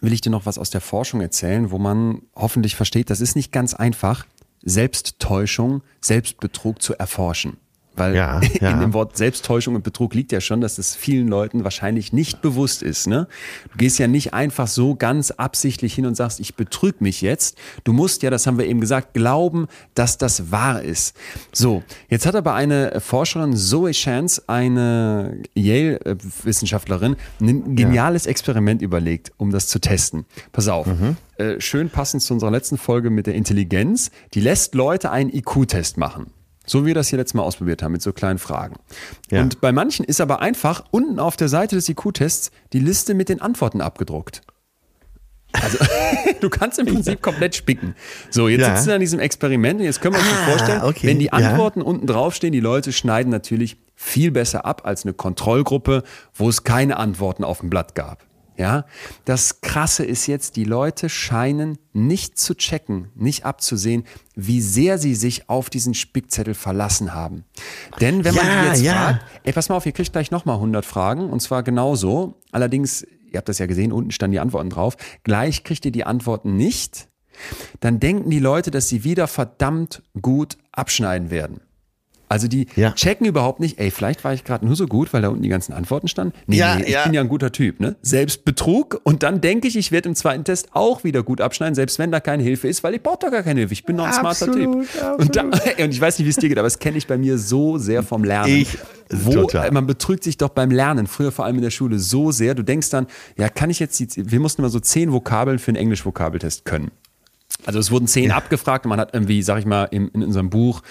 will ich dir noch was aus der Forschung erzählen, wo man hoffentlich versteht, das ist nicht ganz einfach, Selbsttäuschung, Selbstbetrug zu erforschen. Weil ja, ja. in dem Wort Selbsttäuschung und Betrug liegt ja schon, dass es vielen Leuten wahrscheinlich nicht bewusst ist. Ne? Du gehst ja nicht einfach so ganz absichtlich hin und sagst, ich betrüge mich jetzt. Du musst ja, das haben wir eben gesagt, glauben, dass das wahr ist. So, jetzt hat aber eine Forscherin, Zoe Chance, eine Yale-Wissenschaftlerin, ein geniales ja. Experiment überlegt, um das zu testen. Pass auf. Mhm. Äh, schön passend zu unserer letzten Folge mit der Intelligenz. Die lässt Leute einen IQ-Test machen. So wie wir das hier letztes Mal ausprobiert haben mit so kleinen Fragen. Ja. Und bei manchen ist aber einfach unten auf der Seite des IQ-Tests die Liste mit den Antworten abgedruckt. Also du kannst im Prinzip komplett spicken. So, jetzt ja. sitzen wir an diesem Experiment und jetzt können wir uns ah, vorstellen, okay. wenn die Antworten ja. unten draufstehen, die Leute schneiden natürlich viel besser ab als eine Kontrollgruppe, wo es keine Antworten auf dem Blatt gab. Ja, das Krasse ist jetzt, die Leute scheinen nicht zu checken, nicht abzusehen, wie sehr sie sich auf diesen Spickzettel verlassen haben. Denn wenn man ja, jetzt ja. fragt, ey, pass mal auf, ihr kriegt gleich nochmal 100 Fragen und zwar genauso. Allerdings, ihr habt das ja gesehen, unten standen die Antworten drauf. Gleich kriegt ihr die Antworten nicht. Dann denken die Leute, dass sie wieder verdammt gut abschneiden werden. Also die ja. checken überhaupt nicht, ey, vielleicht war ich gerade nur so gut, weil da unten die ganzen Antworten standen. Nee, ja, nee, ich ja. bin ja ein guter Typ, ne? Selbstbetrug und dann denke ich, ich werde im zweiten Test auch wieder gut abschneiden, selbst wenn da keine Hilfe ist, weil ich brauche doch gar keine Hilfe. Ich bin noch ein absolut, smarter Typ. Und, da, und, ich weiß nicht, wie es dir geht, aber es kenne ich bei mir so sehr vom Lernen. Ich, wo, total. Man betrügt sich doch beim Lernen, früher vor allem in der Schule, so sehr. Du denkst dann, ja, kann ich jetzt, die, wir mussten immer so zehn Vokabeln für einen Englisch-Vokabeltest können. Also es wurden zehn ja. abgefragt und man hat irgendwie, sag ich mal, in, in unserem Buch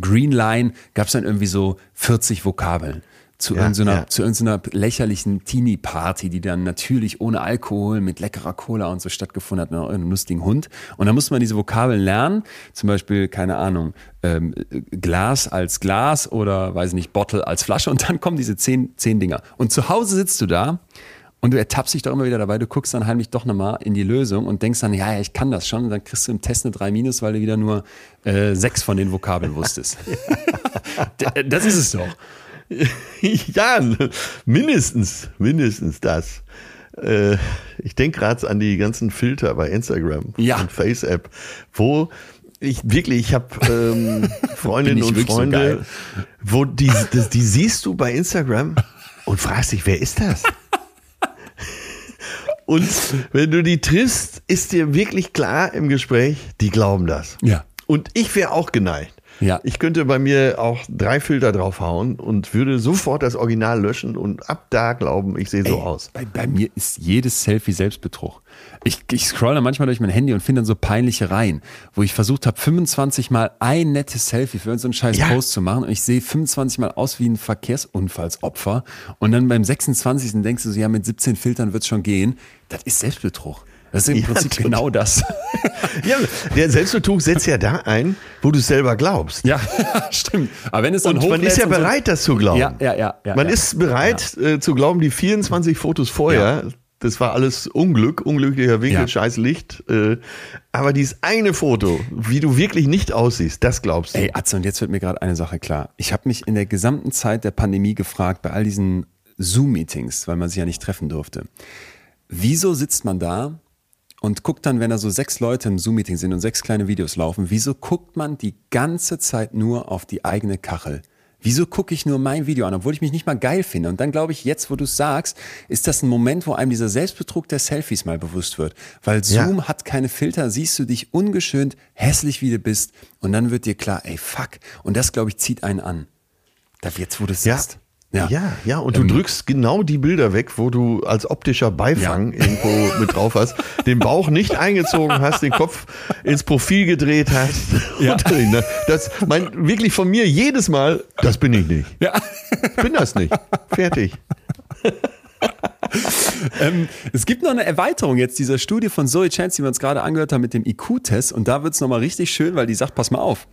Green Line gab es dann irgendwie so 40 Vokabeln zu, ja, irgendeiner, ja. zu irgendeiner lächerlichen Teenie-Party, die dann natürlich ohne Alkohol mit leckerer Cola und so stattgefunden hat, mit einem lustigen Hund. Und dann musste man diese Vokabeln lernen, zum Beispiel, keine Ahnung, ähm, Glas als Glas oder, weiß nicht, Bottle als Flasche und dann kommen diese zehn, zehn Dinger. Und zu Hause sitzt du da Und du ertappst dich doch immer wieder dabei, du guckst dann heimlich doch nochmal in die Lösung und denkst dann, ja, ja, ich kann das schon. Und dann kriegst du im Test eine 3 minus, weil du wieder nur äh, sechs von den Vokabeln wusstest. das ist es doch. ja, mindestens, mindestens das. Äh, ich denke gerade an die ganzen Filter bei Instagram ja. und Face-App, wo ich wirklich, ich habe ähm, Freundinnen und Freunde, so wo die, das, die siehst du bei Instagram und fragst dich, wer ist das? Und wenn du die triffst, ist dir wirklich klar im Gespräch, die glauben das. Ja. Und ich wäre auch geneigt. Ja. Ich könnte bei mir auch drei Filter draufhauen und würde sofort das Original löschen und ab da glauben, ich sehe so Ey, aus. Bei, bei, mir ist jedes Selfie Selbstbetrug. Ich, ich scroll dann manchmal durch mein Handy und finde dann so peinliche Reihen, wo ich versucht habe, 25 Mal ein nettes Selfie für so einen scheiß ja. Post zu machen und ich sehe 25 Mal aus wie ein Verkehrsunfallsopfer und dann beim 26. denkst du so, ja, mit 17 Filtern wird es schon gehen. Das ist Selbstbetrug. Das ist im ja, Prinzip total. genau das. Ja, der Selbstbetrug setzt ja da ein, wo du es selber glaubst. Ja, stimmt. Aber wenn es dann und man ist ja bereit, so das zu glauben. Ja, ja, ja. ja man ja. ist bereit äh, zu glauben, die 24 Fotos vorher, das war alles Unglück, unglücklicher Winkel, scheiß Licht. Äh, aber dieses eine Foto, wie du wirklich nicht aussiehst, das glaubst du. Ey, Atze, und jetzt wird mir gerade eine Sache klar. Ich habe mich in der gesamten Zeit der Pandemie gefragt, bei all diesen Zoom-Meetings, weil man sich ja nicht treffen durfte. Wieso sitzt man da und guckt dann, wenn da so sechs Leute im Zoom-Meeting sind und sechs kleine Videos laufen, wieso guckt man die ganze Zeit nur auf die eigene Kachel? Wieso gucke ich nur mein Video an, obwohl ich mich nicht mal geil finde? Und dann glaube ich, jetzt, wo du es sagst, ist das ein Moment, wo einem dieser Selbstbetrug der Selfies mal bewusst wird. Weil Zoom ja. hat keine Filter, siehst du dich ungeschönt, hässlich wie du bist und dann wird dir klar, ey, fuck. Und das, glaube ich, zieht einen an. Da jetzt, wo du es ja. sagst. Ja, ja, ja. und ähm, du drückst genau die Bilder weg, wo du als optischer Beifang ja. irgendwo mit drauf hast, den Bauch nicht eingezogen hast, den Kopf ins Profil gedreht hast. Ja. Ne? Das mein wirklich von mir jedes Mal, das bin ich nicht. Ja. Ich bin das nicht. Fertig. ähm, es gibt noch eine Erweiterung jetzt dieser Studie von Zoe Chance, die wir uns gerade angehört haben mit dem IQ-Test. Und da wird es nochmal richtig schön, weil die sagt, pass mal auf.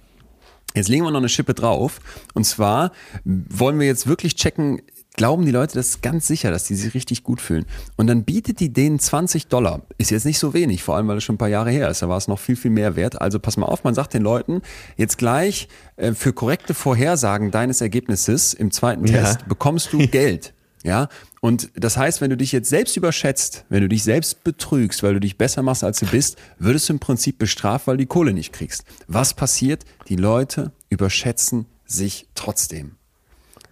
Jetzt legen wir noch eine Schippe drauf. Und zwar wollen wir jetzt wirklich checken, glauben die Leute das ganz sicher, dass die sich richtig gut fühlen. Und dann bietet die denen 20 Dollar. Ist jetzt nicht so wenig, vor allem weil es schon ein paar Jahre her ist. Da war es noch viel, viel mehr wert. Also pass mal auf, man sagt den Leuten, jetzt gleich äh, für korrekte Vorhersagen deines Ergebnisses im zweiten ja. Test bekommst du Geld. Ja, und das heißt, wenn du dich jetzt selbst überschätzt, wenn du dich selbst betrügst, weil du dich besser machst, als du bist, würdest du im Prinzip bestraft, weil du die Kohle nicht kriegst. Was passiert? Die Leute überschätzen sich trotzdem.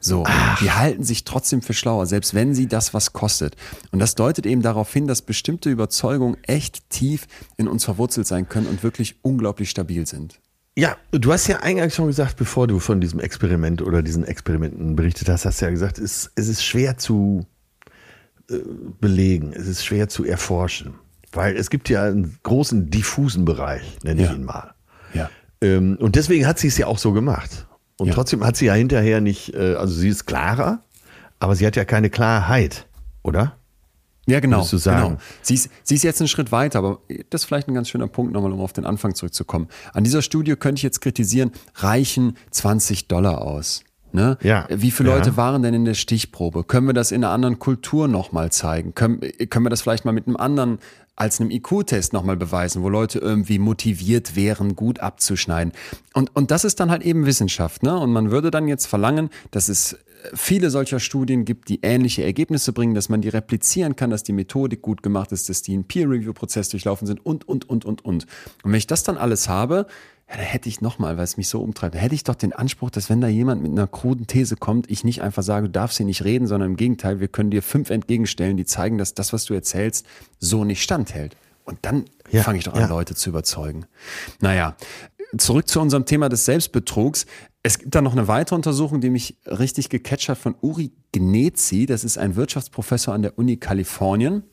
So, Ach. die halten sich trotzdem für schlauer, selbst wenn sie das was kostet. Und das deutet eben darauf hin, dass bestimmte Überzeugungen echt tief in uns verwurzelt sein können und wirklich unglaublich stabil sind. Ja, du hast ja eingangs schon gesagt, bevor du von diesem Experiment oder diesen Experimenten berichtet hast, hast du ja gesagt, es, es ist schwer zu äh, belegen, es ist schwer zu erforschen, weil es gibt ja einen großen diffusen Bereich, nenne ja. ich ihn mal. Ja. Ähm, und deswegen hat sie es ja auch so gemacht. Und ja. trotzdem hat sie ja hinterher nicht, äh, also sie ist klarer, aber sie hat ja keine Klarheit, oder? Ja, genau. Du sagen. genau. Sie, ist, sie ist jetzt einen Schritt weiter, aber das ist vielleicht ein ganz schöner Punkt nochmal, um auf den Anfang zurückzukommen. An dieser Studie könnte ich jetzt kritisieren, reichen 20 Dollar aus. Ne? Ja. Wie viele Leute ja. waren denn in der Stichprobe? Können wir das in einer anderen Kultur nochmal zeigen? Können, können wir das vielleicht mal mit einem anderen als einem IQ-Test nochmal beweisen, wo Leute irgendwie motiviert wären, gut abzuschneiden. Und, und das ist dann halt eben Wissenschaft. Ne? Und man würde dann jetzt verlangen, dass es viele solcher Studien gibt, die ähnliche Ergebnisse bringen, dass man die replizieren kann, dass die Methodik gut gemacht ist, dass die einen Peer-Review-Prozess durchlaufen sind und, und, und, und, und. Und wenn ich das dann alles habe, ja, da hätte ich nochmal, weil es mich so umtreibt, da hätte ich doch den Anspruch, dass wenn da jemand mit einer kruden These kommt, ich nicht einfach sage, du darfst hier nicht reden, sondern im Gegenteil, wir können dir fünf entgegenstellen, die zeigen, dass das, was du erzählst, so nicht standhält. Und dann ja, fange ich doch an, ja. Leute zu überzeugen. Naja, zurück zu unserem Thema des Selbstbetrugs. Es gibt da noch eine weitere Untersuchung, die mich richtig gecatcht hat von Uri Gnezi. Das ist ein Wirtschaftsprofessor an der Uni Kalifornien.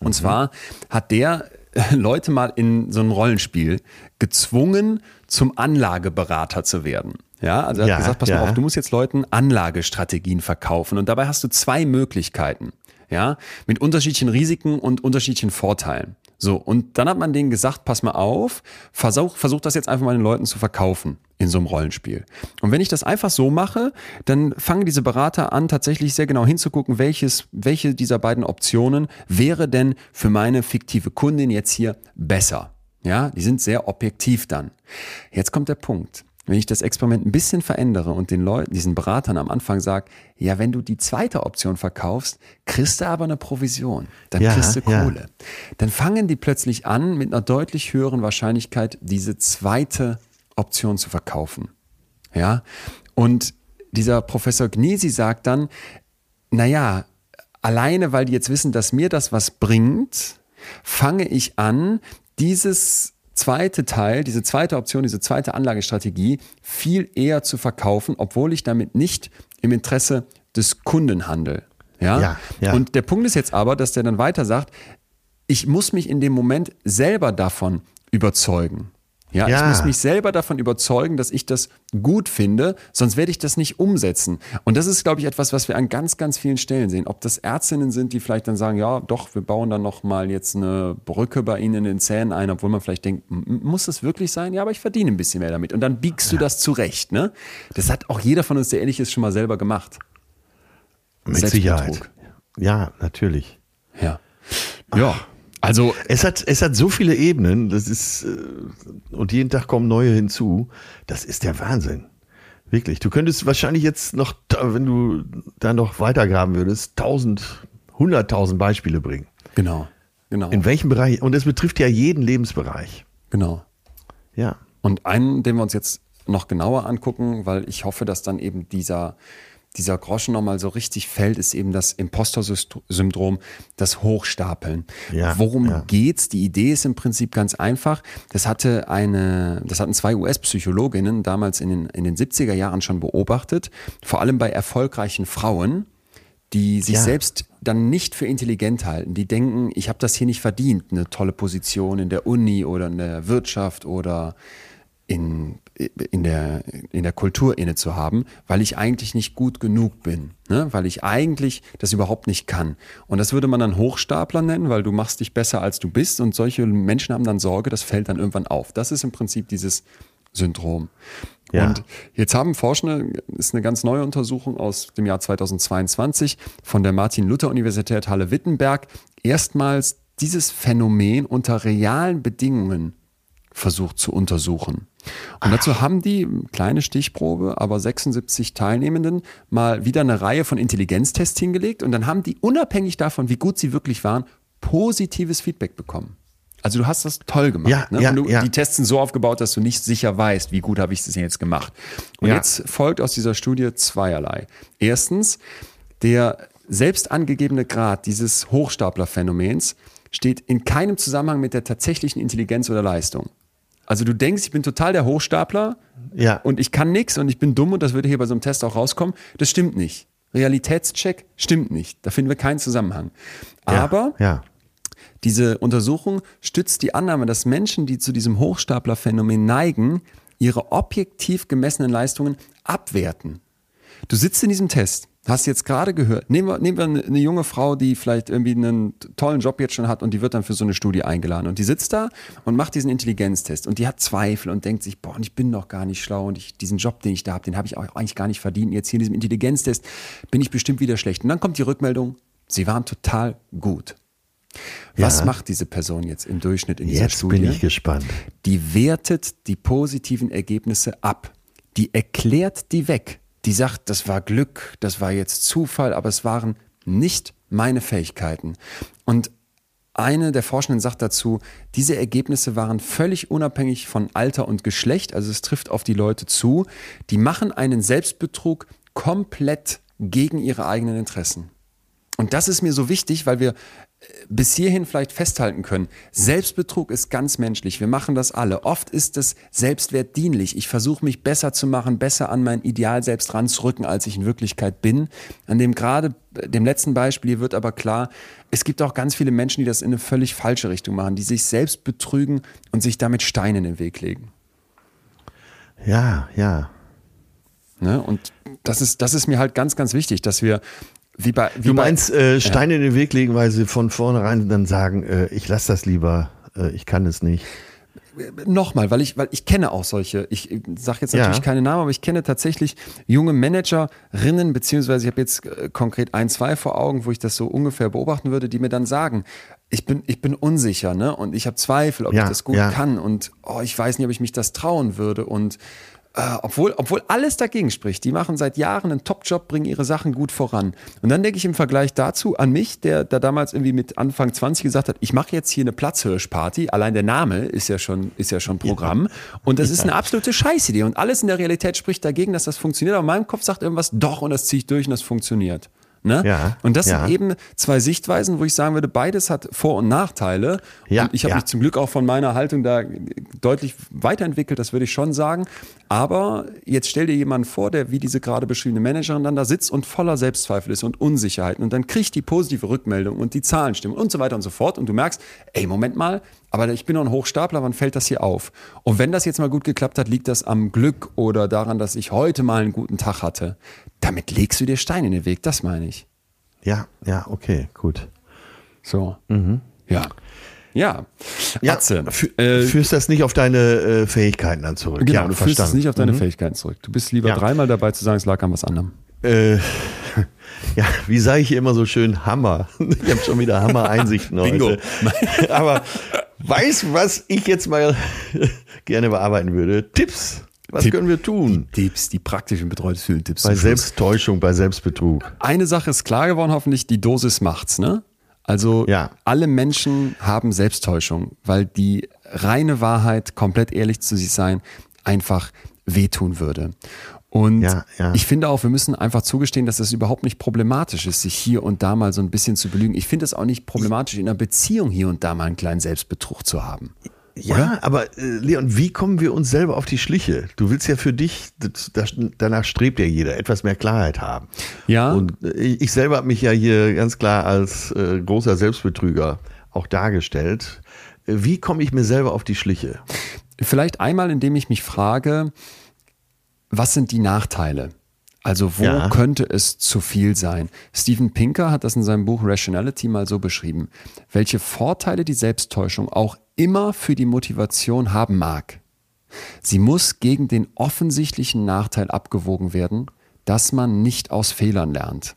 Und mhm. zwar hat der Leute mal in so ein Rollenspiel gezwungen, zum Anlageberater zu werden. Ja, also er hat ja, gesagt, pass ja. mal auf, du musst jetzt Leuten Anlagestrategien verkaufen und dabei hast du zwei Möglichkeiten. Ja, mit unterschiedlichen Risiken und unterschiedlichen Vorteilen. So, und dann hat man denen gesagt, pass mal auf, versuch, versuch das jetzt einfach mal den Leuten zu verkaufen in so einem Rollenspiel. Und wenn ich das einfach so mache, dann fangen diese Berater an, tatsächlich sehr genau hinzugucken, welches, welche dieser beiden Optionen wäre denn für meine fiktive Kundin jetzt hier besser. Ja, die sind sehr objektiv dann. Jetzt kommt der Punkt. Wenn ich das Experiment ein bisschen verändere und den Leuten, diesen Beratern am Anfang sage, ja, wenn du die zweite Option verkaufst, kriegst du aber eine Provision. Dann ja, kriegst du Kohle. Ja. Dann fangen die plötzlich an, mit einer deutlich höheren Wahrscheinlichkeit diese zweite Option zu verkaufen. Ja. Und dieser Professor Gnesi sagt dann, naja, alleine weil die jetzt wissen, dass mir das was bringt, fange ich an, dieses zweite Teil, diese zweite Option, diese zweite Anlagestrategie viel eher zu verkaufen, obwohl ich damit nicht im Interesse des Kunden handle. Ja? ja? Ja, Und der Punkt ist jetzt aber, dass der dann weiter sagt, ich muss mich in dem Moment selber davon überzeugen. Ja, ja, ich muss mich selber davon überzeugen, dass ich das gut finde, sonst werde ich das nicht umsetzen. Und das ist, glaube ich, etwas, was wir an ganz, ganz vielen Stellen sehen. Ob das Ärztinnen sind, die vielleicht dann sagen, ja, doch, wir bauen dann noch mal jetzt eine Brücke bei ihnen in den Zähnen ein, obwohl man vielleicht denkt, muss das wirklich sein? Ja, aber ich verdiene ein bisschen mehr damit. Und dann biegst ja. du das zurecht. Ne? Das hat auch jeder von uns, der ehrlich ist, schon mal selber gemacht. Mit Sicherheit. Ja, natürlich. Ja. Ja. Also es hat es hat so viele Ebenen, das ist äh, und jeden Tag kommen neue hinzu. Das ist der Wahnsinn. Wirklich. Du könntest wahrscheinlich jetzt noch, wenn du da noch weitergraben würdest, tausend, hunderttausend Beispiele bringen. Genau. Genau. In welchem Bereich? Und es betrifft ja jeden Lebensbereich. Genau. Ja. Und einen, den wir uns jetzt noch genauer angucken, weil ich hoffe, dass dann eben dieser dieser Groschen nochmal so richtig fällt, ist eben das Imposter-Syndrom, das Hochstapeln. Ja, Worum ja. geht's? Die Idee ist im Prinzip ganz einfach. Das hatte eine, das hatten zwei US-Psychologinnen damals in den, in den 70er Jahren schon beobachtet, vor allem bei erfolgreichen Frauen, die sich ja. selbst dann nicht für intelligent halten. Die denken, ich habe das hier nicht verdient, eine tolle Position in der Uni oder in der Wirtschaft oder in, in, der, in der Kultur inne zu haben, weil ich eigentlich nicht gut genug bin, ne? weil ich eigentlich das überhaupt nicht kann. Und das würde man dann Hochstapler nennen, weil du machst dich besser als du bist und solche Menschen haben dann Sorge, das fällt dann irgendwann auf. Das ist im Prinzip dieses Syndrom. Ja. Und jetzt haben Forschende, ist eine ganz neue Untersuchung aus dem Jahr 2022 von der Martin-Luther-Universität Halle-Wittenberg, erstmals dieses Phänomen unter realen Bedingungen versucht zu untersuchen. Und dazu haben die, kleine Stichprobe, aber 76 Teilnehmenden mal wieder eine Reihe von Intelligenztests hingelegt und dann haben die unabhängig davon, wie gut sie wirklich waren, positives Feedback bekommen. Also du hast das toll gemacht. Ja, ne? ja, du, ja. Die Tests sind so aufgebaut, dass du nicht sicher weißt, wie gut habe ich das jetzt gemacht. Und ja. jetzt folgt aus dieser Studie zweierlei. Erstens, der selbst angegebene Grad dieses Hochstaplerphänomens steht in keinem Zusammenhang mit der tatsächlichen Intelligenz oder Leistung. Also du denkst, ich bin total der Hochstapler ja. und ich kann nichts und ich bin dumm und das würde hier bei so einem Test auch rauskommen. Das stimmt nicht. Realitätscheck stimmt nicht. Da finden wir keinen Zusammenhang. Aber ja, ja. diese Untersuchung stützt die Annahme, dass Menschen, die zu diesem Hochstaplerphänomen neigen, ihre objektiv gemessenen Leistungen abwerten. Du sitzt in diesem Test Hast du jetzt gerade gehört, nehmen wir, nehmen wir eine junge Frau, die vielleicht irgendwie einen tollen Job jetzt schon hat und die wird dann für so eine Studie eingeladen und die sitzt da und macht diesen Intelligenztest und die hat Zweifel und denkt sich, boah, ich bin doch gar nicht schlau und ich, diesen Job, den ich da habe, den habe ich auch eigentlich gar nicht verdient. Jetzt hier in diesem Intelligenztest bin ich bestimmt wieder schlecht. Und dann kommt die Rückmeldung, sie waren total gut. Was ja. macht diese Person jetzt im Durchschnitt in dieser jetzt Studie? Jetzt bin ich gespannt. Die wertet die positiven Ergebnisse ab. Die erklärt die weg die sagt, das war Glück, das war jetzt Zufall, aber es waren nicht meine Fähigkeiten. Und eine der Forschenden sagt dazu, diese Ergebnisse waren völlig unabhängig von Alter und Geschlecht, also es trifft auf die Leute zu, die machen einen Selbstbetrug komplett gegen ihre eigenen Interessen. Und das ist mir so wichtig, weil wir bis hierhin vielleicht festhalten können, Selbstbetrug ist ganz menschlich. Wir machen das alle. Oft ist es Selbstwert dienlich. Ich versuche mich besser zu machen, besser an mein Ideal selbst ranzurücken, als ich in Wirklichkeit bin. An dem gerade, dem letzten Beispiel hier wird aber klar, es gibt auch ganz viele Menschen, die das in eine völlig falsche Richtung machen, die sich selbst betrügen und sich damit Steine in den Weg legen. Ja, ja. Ne? Und das ist, das ist mir halt ganz, ganz wichtig, dass wir Wie bei, wie du meinst, äh, Steine ja. in den Weg legen, weil sie von vornherein dann sagen, äh, ich lasse das lieber, äh, ich kann es nicht. Nochmal, weil ich, weil ich kenne auch solche, ich sage jetzt natürlich ja. keine Namen, aber ich kenne tatsächlich junge Managerinnen, beziehungsweise ich habe jetzt äh, konkret ein, zwei vor Augen, wo ich das so ungefähr beobachten würde, die mir dann sagen, ich bin, ich bin unsicher, ne? Und ich habe Zweifel, ob ja, ich das gut kann und oh, ich weiß nicht, ob ich mich das trauen würde. Und äh, obwohl, obwohl alles dagegen spricht. Die machen seit Jahren einen Top-Job, bringen ihre Sachen gut voran. Und dann denke ich im Vergleich dazu an mich, der da damals irgendwie mit Anfang 20 gesagt hat, ich mache jetzt hier eine Platzhirschparty. Allein der Name ist ja schon, ist ja schon Programm. Und das ist eine absolute Scheißidee. Und alles in der Realität spricht dagegen, dass das funktioniert. Aber mein Kopf sagt irgendwas, doch, und das ziehe ich durch und das funktioniert. Ne? Ja, und das ja. sind eben zwei Sichtweisen, wo ich sagen würde, beides hat Vor- und Nachteile. Ja, und ich habe ja. mich zum Glück auch von meiner Haltung da deutlich weiterentwickelt, das würde ich schon sagen. Aber jetzt stell dir jemanden vor, der wie diese gerade beschriebene Managerin dann da sitzt und voller Selbstzweifel ist und Unsicherheiten und dann kriegt die positive Rückmeldung und die Zahlen stimmen und so weiter und so fort. Und du merkst, ey, Moment mal, aber ich bin noch ein Hochstapler, wann fällt das hier auf? Und wenn das jetzt mal gut geklappt hat, liegt das am Glück oder daran, dass ich heute mal einen guten Tag hatte. Damit legst du dir Steine in den Weg, das meine ich. Ja, ja, okay, gut. So. Mhm. Ja. Ja, ja Atze, äh, führst das nicht auf deine äh, Fähigkeiten dann zurück. Genau, ja, du führst es nicht auf deine mhm. Fähigkeiten zurück. Du bist lieber ja. dreimal dabei zu sagen, es lag an was anderem. Äh, ja, wie sage ich immer so schön, Hammer. Ich habe schon wieder Hammer-Einsichten heute. Aber weißt du, was ich jetzt mal gerne bearbeiten würde? Tipps. Was Tipp, können wir tun? Die Tipps, die praktischen Betreuungsfühlen-Tipps. Bei Selbsttäuschung, bei Selbstbetrug. Eine Sache ist klar geworden, hoffentlich, die Dosis macht's, ne? Also ja. alle Menschen haben Selbsttäuschung, weil die reine Wahrheit, komplett ehrlich zu sich sein, einfach wehtun würde. Und ja, ja. ich finde auch, wir müssen einfach zugestehen, dass es überhaupt nicht problematisch ist, sich hier und da mal so ein bisschen zu belügen. Ich finde es auch nicht problematisch, in einer Beziehung hier und da mal einen kleinen Selbstbetrug zu haben. Ja, Oder? aber äh, Leon, wie kommen wir uns selber auf die Schliche? Du willst ja für dich, das, das, danach strebt ja jeder, etwas mehr Klarheit haben. Ja. Und äh, ich selber habe mich ja hier ganz klar als äh, großer Selbstbetrüger auch dargestellt. Äh, wie komme ich mir selber auf die Schliche? Vielleicht einmal, indem ich mich frage, was sind die Nachteile? Also wo ja. könnte es zu viel sein? Steven Pinker hat das in seinem Buch Rationality mal so beschrieben. Welche Vorteile die Selbsttäuschung auch immer für die Motivation haben mag. Sie muss gegen den offensichtlichen Nachteil abgewogen werden, dass man nicht aus Fehlern lernt.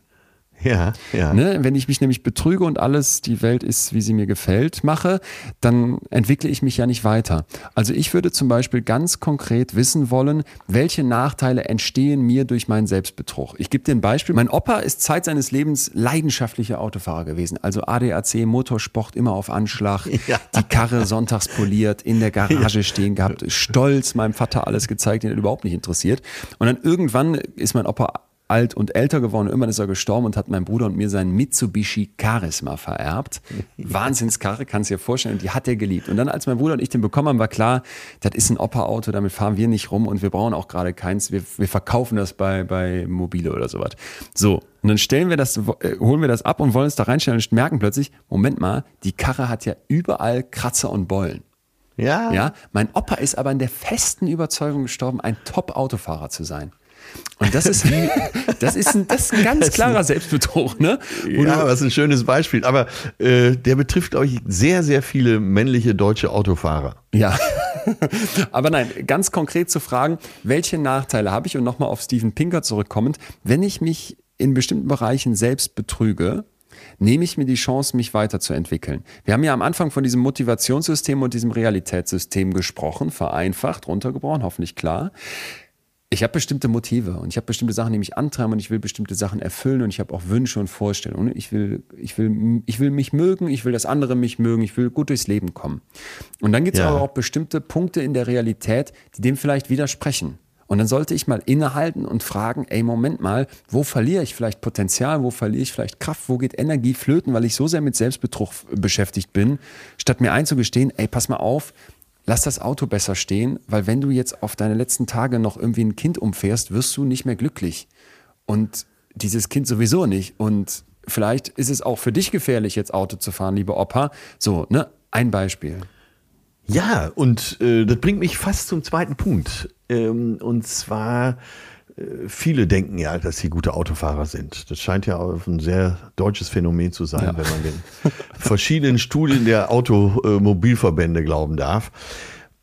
Ja, ja. Ne? Wenn ich mich nämlich betrüge und alles, die Welt ist, wie sie mir gefällt, mache, dann entwickle ich mich ja nicht weiter. Also ich würde zum Beispiel ganz konkret wissen wollen, welche Nachteile entstehen mir durch meinen Selbstbetrug. Ich gebe dir ein Beispiel. Mein Opa ist Zeit seines Lebens leidenschaftlicher Autofahrer gewesen. Also ADAC, Motorsport immer auf Anschlag, ja. die Karre sonntags poliert, in der Garage ja. stehen gehabt, stolz meinem Vater alles gezeigt, den er überhaupt nicht interessiert. Und dann irgendwann ist mein Opa alt und älter geworden. Irgendwann ist er gestorben und hat mein Bruder und mir seinen Mitsubishi Charisma vererbt. Wahnsinnskarre, kannst du dir vorstellen. Und die hat er geliebt. Und dann, als mein Bruder und ich den bekommen haben, war klar, das ist ein Opa-Auto, damit fahren wir nicht rum und wir brauchen auch gerade keins. Wir, wir verkaufen das bei, bei Mobile oder sowas. So. Und dann stellen wir das, äh, holen wir das ab und wollen es da reinstellen und merken plötzlich, Moment mal, die Karre hat ja überall Kratzer und Beulen. Ja. Ja. Mein Opa ist aber in der festen Überzeugung gestorben, ein Top-Autofahrer zu sein. Und das ist wie, das ist ein, das ist ein ganz klarer Selbstbetrug, ne? Wo ja, das ist ein schönes Beispiel. Aber äh, der betrifft, glaube ich, sehr, sehr viele männliche deutsche Autofahrer. Ja. Aber nein, ganz konkret zu fragen, welche Nachteile habe ich und nochmal auf Steven Pinker zurückkommend, wenn ich mich in bestimmten Bereichen selbst betrüge, nehme ich mir die Chance, mich weiterzuentwickeln. Wir haben ja am Anfang von diesem Motivationssystem und diesem Realitätssystem gesprochen, vereinfacht, runtergebrochen, hoffentlich klar. Ich habe bestimmte Motive und ich habe bestimmte Sachen, die mich antreiben und ich will bestimmte Sachen erfüllen und ich habe auch Wünsche und Vorstellungen. Ich will, ich will, ich will mich mögen, ich will, dass andere mich mögen, ich will gut durchs Leben kommen. Und dann gibt es ja. aber auch bestimmte Punkte in der Realität, die dem vielleicht widersprechen. Und dann sollte ich mal innehalten und fragen, ey, Moment mal, wo verliere ich vielleicht Potenzial, wo verliere ich vielleicht Kraft, wo geht Energie flöten, weil ich so sehr mit Selbstbetrug beschäftigt bin, statt mir einzugestehen, ey, pass mal auf, lass das Auto besser stehen, weil wenn du jetzt auf deine letzten Tage noch irgendwie ein Kind umfährst, wirst du nicht mehr glücklich. Und dieses Kind sowieso nicht. Und vielleicht ist es auch für dich gefährlich, jetzt Auto zu fahren, liebe Opa. So, ne? Ein Beispiel. Ja, und äh, das bringt mich fast zum zweiten Punkt. Ähm, und zwar viele denken ja, dass sie gute Autofahrer sind. Das scheint ja auch ein sehr deutsches Phänomen zu sein, ja. wenn man den verschiedenen Studien der Automobilverbände glauben darf.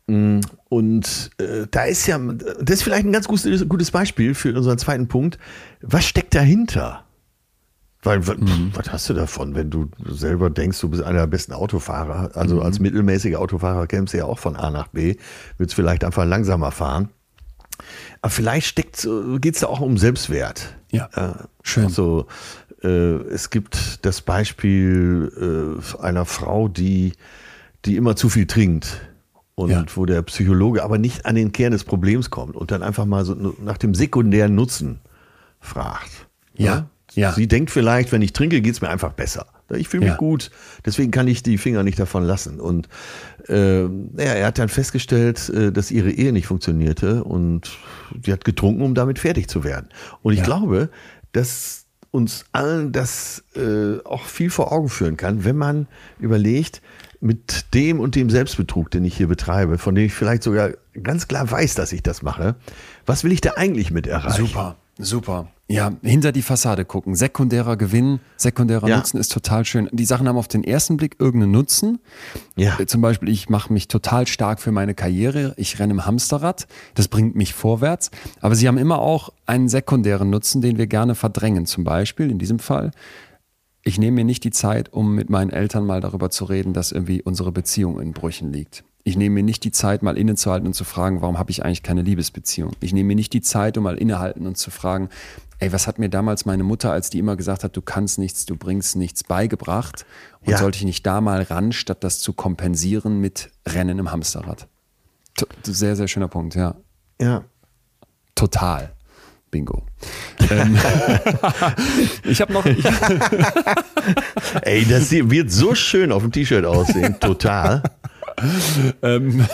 Mm, und äh, da ist ja, das ist vielleicht ein ganz gutes, gutes Beispiel für unseren zweiten Punkt. Was steckt dahinter? Weil, mhm. was hast du davon, wenn du selber denkst, du bist einer der besten Autofahrer? Also mhm. als mittelmäßiger Autofahrer kämpfst du ja auch von A nach B, würdest vielleicht einfach langsamer fahren. Aber vielleicht steckt, geht es da auch um Selbstwert. Ja, äh, schön. Also, äh, es gibt das Beispiel äh, einer Frau, die, die immer zu viel trinkt. Und ja. wo der Psychologe aber nicht an den Kern des Problems kommt und dann einfach mal so nach dem sekundären Nutzen fragt. Ja. ja. Sie denkt vielleicht, wenn ich trinke, geht es mir einfach besser. Ich fühle mich ja. gut, deswegen kann ich die Finger nicht davon lassen. Und äh, ja, er hat dann festgestellt, äh, dass ihre Ehe nicht funktionierte und sie hat getrunken, um damit fertig zu werden. Und ich ja. glaube, dass uns allen das äh, auch viel vor Augen führen kann, wenn man überlegt, mit dem und dem Selbstbetrug, den ich hier betreibe, von dem ich vielleicht sogar ganz klar weiß, dass ich das mache, was will ich da eigentlich mit erreichen? Super. Super. Ja, hinter die Fassade gucken. Sekundärer Gewinn, sekundärer ja. Nutzen ist total schön. Die Sachen haben auf den ersten Blick irgendeinen Nutzen. Ja. Äh, zum Beispiel, ich mache mich total stark für meine Karriere. Ich renne im Hamsterrad. Das bringt mich vorwärts. Aber sie haben immer auch einen sekundären Nutzen, den wir gerne verdrängen. Zum Beispiel, in diesem Fall, ich nehme mir nicht die Zeit, um mit meinen Eltern mal darüber zu reden, dass irgendwie unsere Beziehung in Brüchen liegt. Ich nehme mir nicht die Zeit, mal innezuhalten und zu fragen, warum habe ich eigentlich keine Liebesbeziehung? Ich nehme mir nicht die Zeit, um mal innehalten und zu fragen, ey, was hat mir damals meine Mutter, als die immer gesagt hat, du kannst nichts, du bringst nichts beigebracht? Und ja. sollte ich nicht da mal ran, statt das zu kompensieren mit Rennen im Hamsterrad? Sehr, sehr schöner Punkt, ja. Ja. Total. Bingo. Ähm, ich habe noch. Ich Ey, das wird so schön auf dem T-Shirt aussehen. Total. ähm,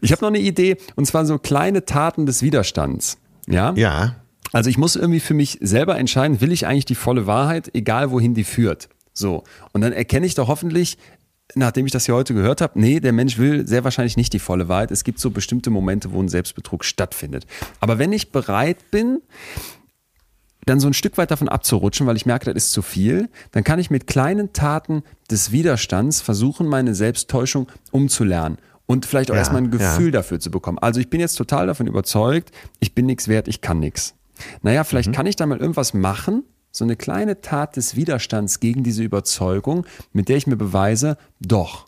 ich habe noch eine Idee und zwar so kleine Taten des Widerstands. Ja. Ja. Also ich muss irgendwie für mich selber entscheiden, will ich eigentlich die volle Wahrheit, egal wohin die führt. So. Und dann erkenne ich doch hoffentlich, nachdem ich das hier heute gehört habe, nee, der Mensch will sehr wahrscheinlich nicht die volle Wahrheit. Es gibt so bestimmte Momente, wo ein Selbstbetrug stattfindet. Aber wenn ich bereit bin, dann so ein Stück weit davon abzurutschen, weil ich merke, das ist zu viel, dann kann ich mit kleinen Taten des Widerstands versuchen, meine Selbsttäuschung umzulernen und vielleicht auch ja, erstmal ein Gefühl ja. dafür zu bekommen. Also ich bin jetzt total davon überzeugt, ich bin nichts wert, ich kann nichts. Naja, vielleicht mhm. kann ich da mal irgendwas machen, so eine kleine Tat des Widerstands gegen diese Überzeugung, mit der ich mir beweise, doch,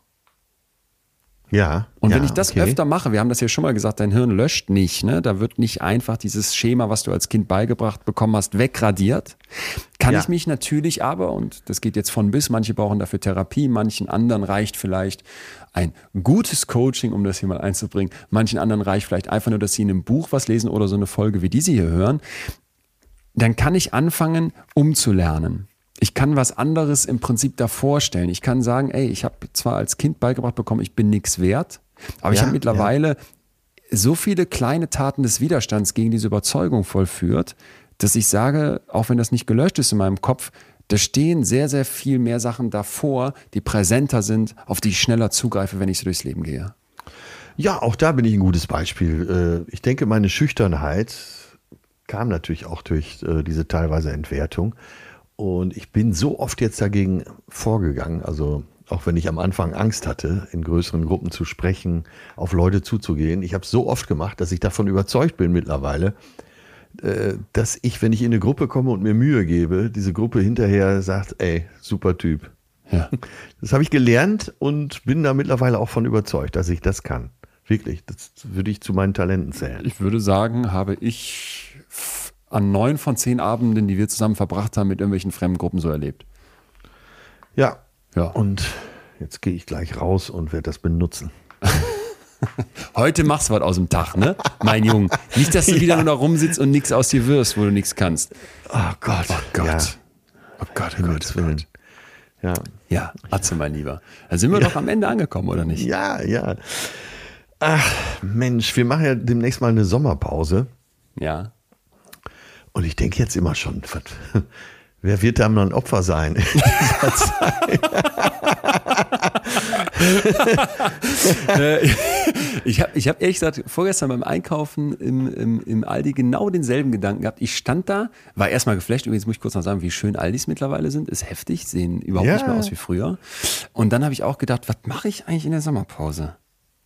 ja. Und ja, wenn ich das okay. öfter mache, wir haben das ja schon mal gesagt, dein Hirn löscht nicht, ne? Da wird nicht einfach dieses Schema, was du als Kind beigebracht bekommen hast, wegradiert. Kann ja. ich mich natürlich aber, und das geht jetzt von bis, manche brauchen dafür Therapie, manchen anderen reicht vielleicht ein gutes Coaching, um das hier mal einzubringen. Manchen anderen reicht vielleicht einfach nur, dass sie in einem Buch was lesen oder so eine Folge wie diese hier hören. Dann kann ich anfangen, umzulernen ich kann was anderes im Prinzip davor stellen. Ich kann sagen, ey, ich habe zwar als Kind beigebracht bekommen, ich bin nichts wert, aber ja, ich habe mittlerweile ja. so viele kleine Taten des Widerstands gegen diese Überzeugung vollführt, dass ich sage, auch wenn das nicht gelöscht ist in meinem Kopf, da stehen sehr, sehr viel mehr Sachen davor, die präsenter sind, auf die ich schneller zugreife, wenn ich so durchs Leben gehe. Ja, auch da bin ich ein gutes Beispiel. Äh, ich denke, meine Schüchternheit kam natürlich auch durch äh, diese teilweise Entwertung. Und ich bin so oft jetzt dagegen vorgegangen, also auch wenn ich am Anfang Angst hatte, in größeren Gruppen zu sprechen, auf Leute zuzugehen. Ich habe es so oft gemacht, dass ich davon überzeugt bin mittlerweile, äh, dass ich, wenn ich in eine Gruppe komme und mir Mühe gebe, diese Gruppe hinterher sagt, ey, super Typ. Ja. Das habe ich gelernt und bin da mittlerweile auch von überzeugt, dass ich das kann. Wirklich, das würde ich zu meinen Talenten zählen. Ich würde sagen, habe ich an neun von zehn Abenden, die wir zusammen verbracht haben, mit irgendwelchen fremden Gruppen so erlebt. Ja. Ja. Und jetzt gehe ich gleich raus und werde das benutzen. Heute machst du was aus dem Tag, ne? Mein Junge. Nicht, dass du ja. wieder nur da rumsitzt und nichts aus dir wirst, wo du nichts kannst. Oh Gott. Oh Gott. Ja. Oh Gott, oh Gott, oh Gott. Ja. Ja, Atze, mein Lieber. Da sind wir ja. doch am Ende angekommen, oder nicht? Ja, ja. Ach, Mensch, wir machen ja demnächst mal eine Sommerpause. Ja. Und ich denke jetzt immer schon, wer wird da mal ein Opfer sein? Äh, ich habe ich hab ehrlich gesagt vorgestern beim Einkaufen im, im, im Aldi genau denselben Gedanken gehabt. Ich stand da, war erstmal geflasht. Übrigens muss ich kurz noch sagen, wie schön Aldis mittlerweile sind. Ist heftig, sehen überhaupt ja. nicht mehr aus wie früher. Und dann habe ich auch gedacht, was mache ich eigentlich in der Sommerpause?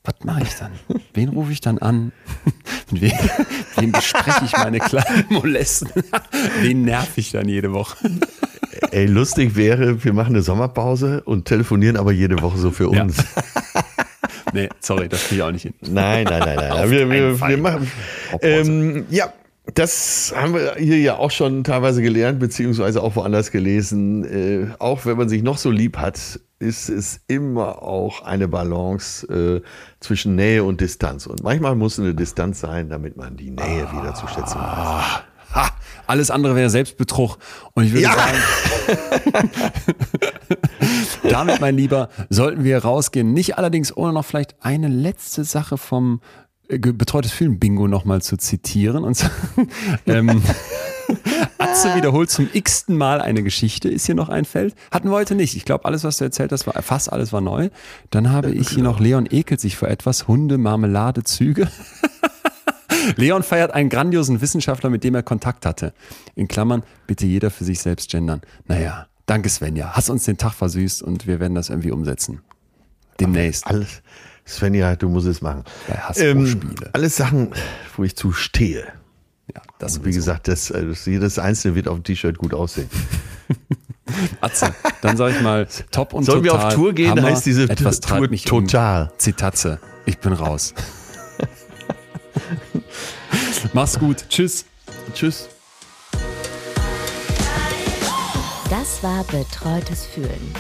Was mache ich dann? Wen rufe ich dann an? Wen, wen bespreche ich meine kleinen Molesten? Wen nerv ich dann jede Woche? Ey, lustig wäre, wir machen eine Sommerpause und telefonieren aber jede Woche so für uns. Ja. nee, sorry, das kriege ich auch nicht hin. Nein, nein, nein, nein. wir, wir, wir, machen. Ähm, ja, das haben wir hier ja auch schon teilweise gelernt, beziehungsweise auch woanders gelesen. Äh, auch wenn man sich noch so lieb hat, ist es immer auch eine Balance äh, zwischen Nähe und Distanz. Und manchmal muss eine Distanz sein, damit man die Nähe ah, wieder zu schätzen weiß. Ha, alles andere wäre Selbstbetrug. Und ich würde ja. sagen, damit, mein Lieber, sollten wir rausgehen. Nicht allerdings ohne noch vielleicht eine letzte Sache vom betreutes Film Bingo nochmal zu zitieren. Und ähm, Atze wiederholt zum x-ten Mal eine Geschichte, ist hier noch ein Feld. Hatten wir heute nicht. Ich glaube, alles, was du erzählt hast, war fast alles war neu. Dann habe ich hier noch Leon ekelt sich vor etwas. Hunde, Marmelade, Züge. Leon feiert einen grandiosen Wissenschaftler, mit dem er Kontakt hatte. In Klammern, bitte jeder für sich selbst gendern. Naja, danke Svenja. Hast uns den Tag versüßt und wir werden das irgendwie umsetzen. Demnächst. Alles, Svenja, du musst es machen. Ähm, alles Sachen, wo ich zu stehe. Ja, das wie gesagt, das, äh, das, jedes einzelne wird auf dem T-Shirt gut aussehen. Atze, dann sage ich mal, top und Sollen total. wir auf Tour gehen, Hammer, heißt diese etwas Tour mich total. Um. Zitatze, ich bin raus. Mach's gut. Tschüss. Tschüss. Das war Betreutes Fühlen.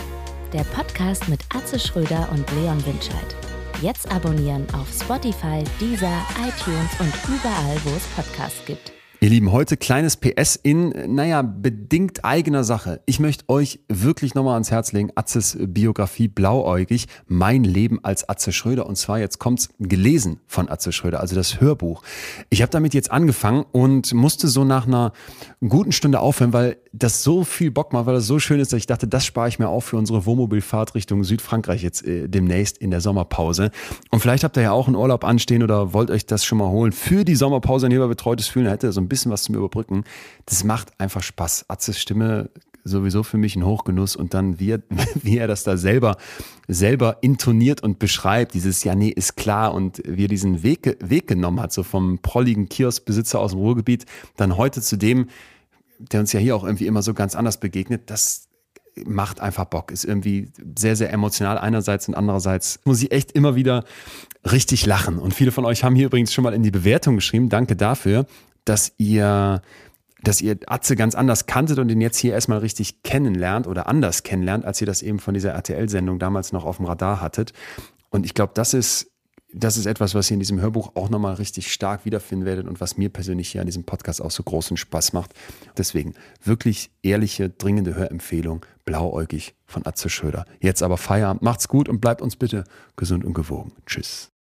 Der Podcast mit Atze Schröder und Leon Winscheid. Jetzt abonnieren auf Spotify, Deezer, iTunes und überall, wo es Podcasts gibt. Ihr Lieben, heute kleines PS in, naja, bedingt eigener Sache. Ich möchte euch wirklich nochmal ans Herz legen, Atzes Biografie Blauäugig, mein Leben als Atze Schröder. Und zwar jetzt kommt's gelesen von Atze Schröder, also das Hörbuch. Ich habe damit jetzt angefangen und musste so nach einer guten Stunde aufhören, weil das so viel Bock macht, weil das so schön ist, dass ich dachte, das spare ich mir auf für unsere Wohnmobilfahrt Richtung Südfrankreich jetzt äh, demnächst in der Sommerpause. Und vielleicht habt ihr ja auch einen Urlaub anstehen oder wollt euch das schon mal holen für die Sommerpause ein Heber betreutes Fühlen. Hätte so ein bisschen was zum Überbrücken. Das macht einfach Spaß. Atzes Stimme sowieso für mich ein Hochgenuss und dann wie er, wie er das da selber, selber intoniert und beschreibt, dieses Ja, nee, ist klar und wie er diesen Weg, Weg genommen hat, so vom prolligen Kioskbesitzer aus dem Ruhrgebiet, dann heute zu dem, der uns ja hier auch irgendwie immer so ganz anders begegnet, das macht einfach Bock, ist irgendwie sehr, sehr emotional einerseits und andererseits muss ich echt immer wieder richtig lachen. Und viele von euch haben hier übrigens schon mal in die Bewertung geschrieben, danke dafür, dass ihr dass ihr Atze ganz anders kanntet und ihn jetzt hier erstmal richtig kennenlernt oder anders kennenlernt, als ihr das eben von dieser RTL-Sendung damals noch auf dem Radar hattet. Und ich glaube, das ist das ist etwas, was ihr in diesem Hörbuch auch nochmal richtig stark wiederfinden werdet und was mir persönlich hier an diesem Podcast auch so großen Spaß macht. Deswegen wirklich ehrliche, dringende Hörempfehlung, blauäugig von Atze Schröder. Jetzt aber Feierabend, macht's gut und bleibt uns bitte gesund und gewogen. Tschüss.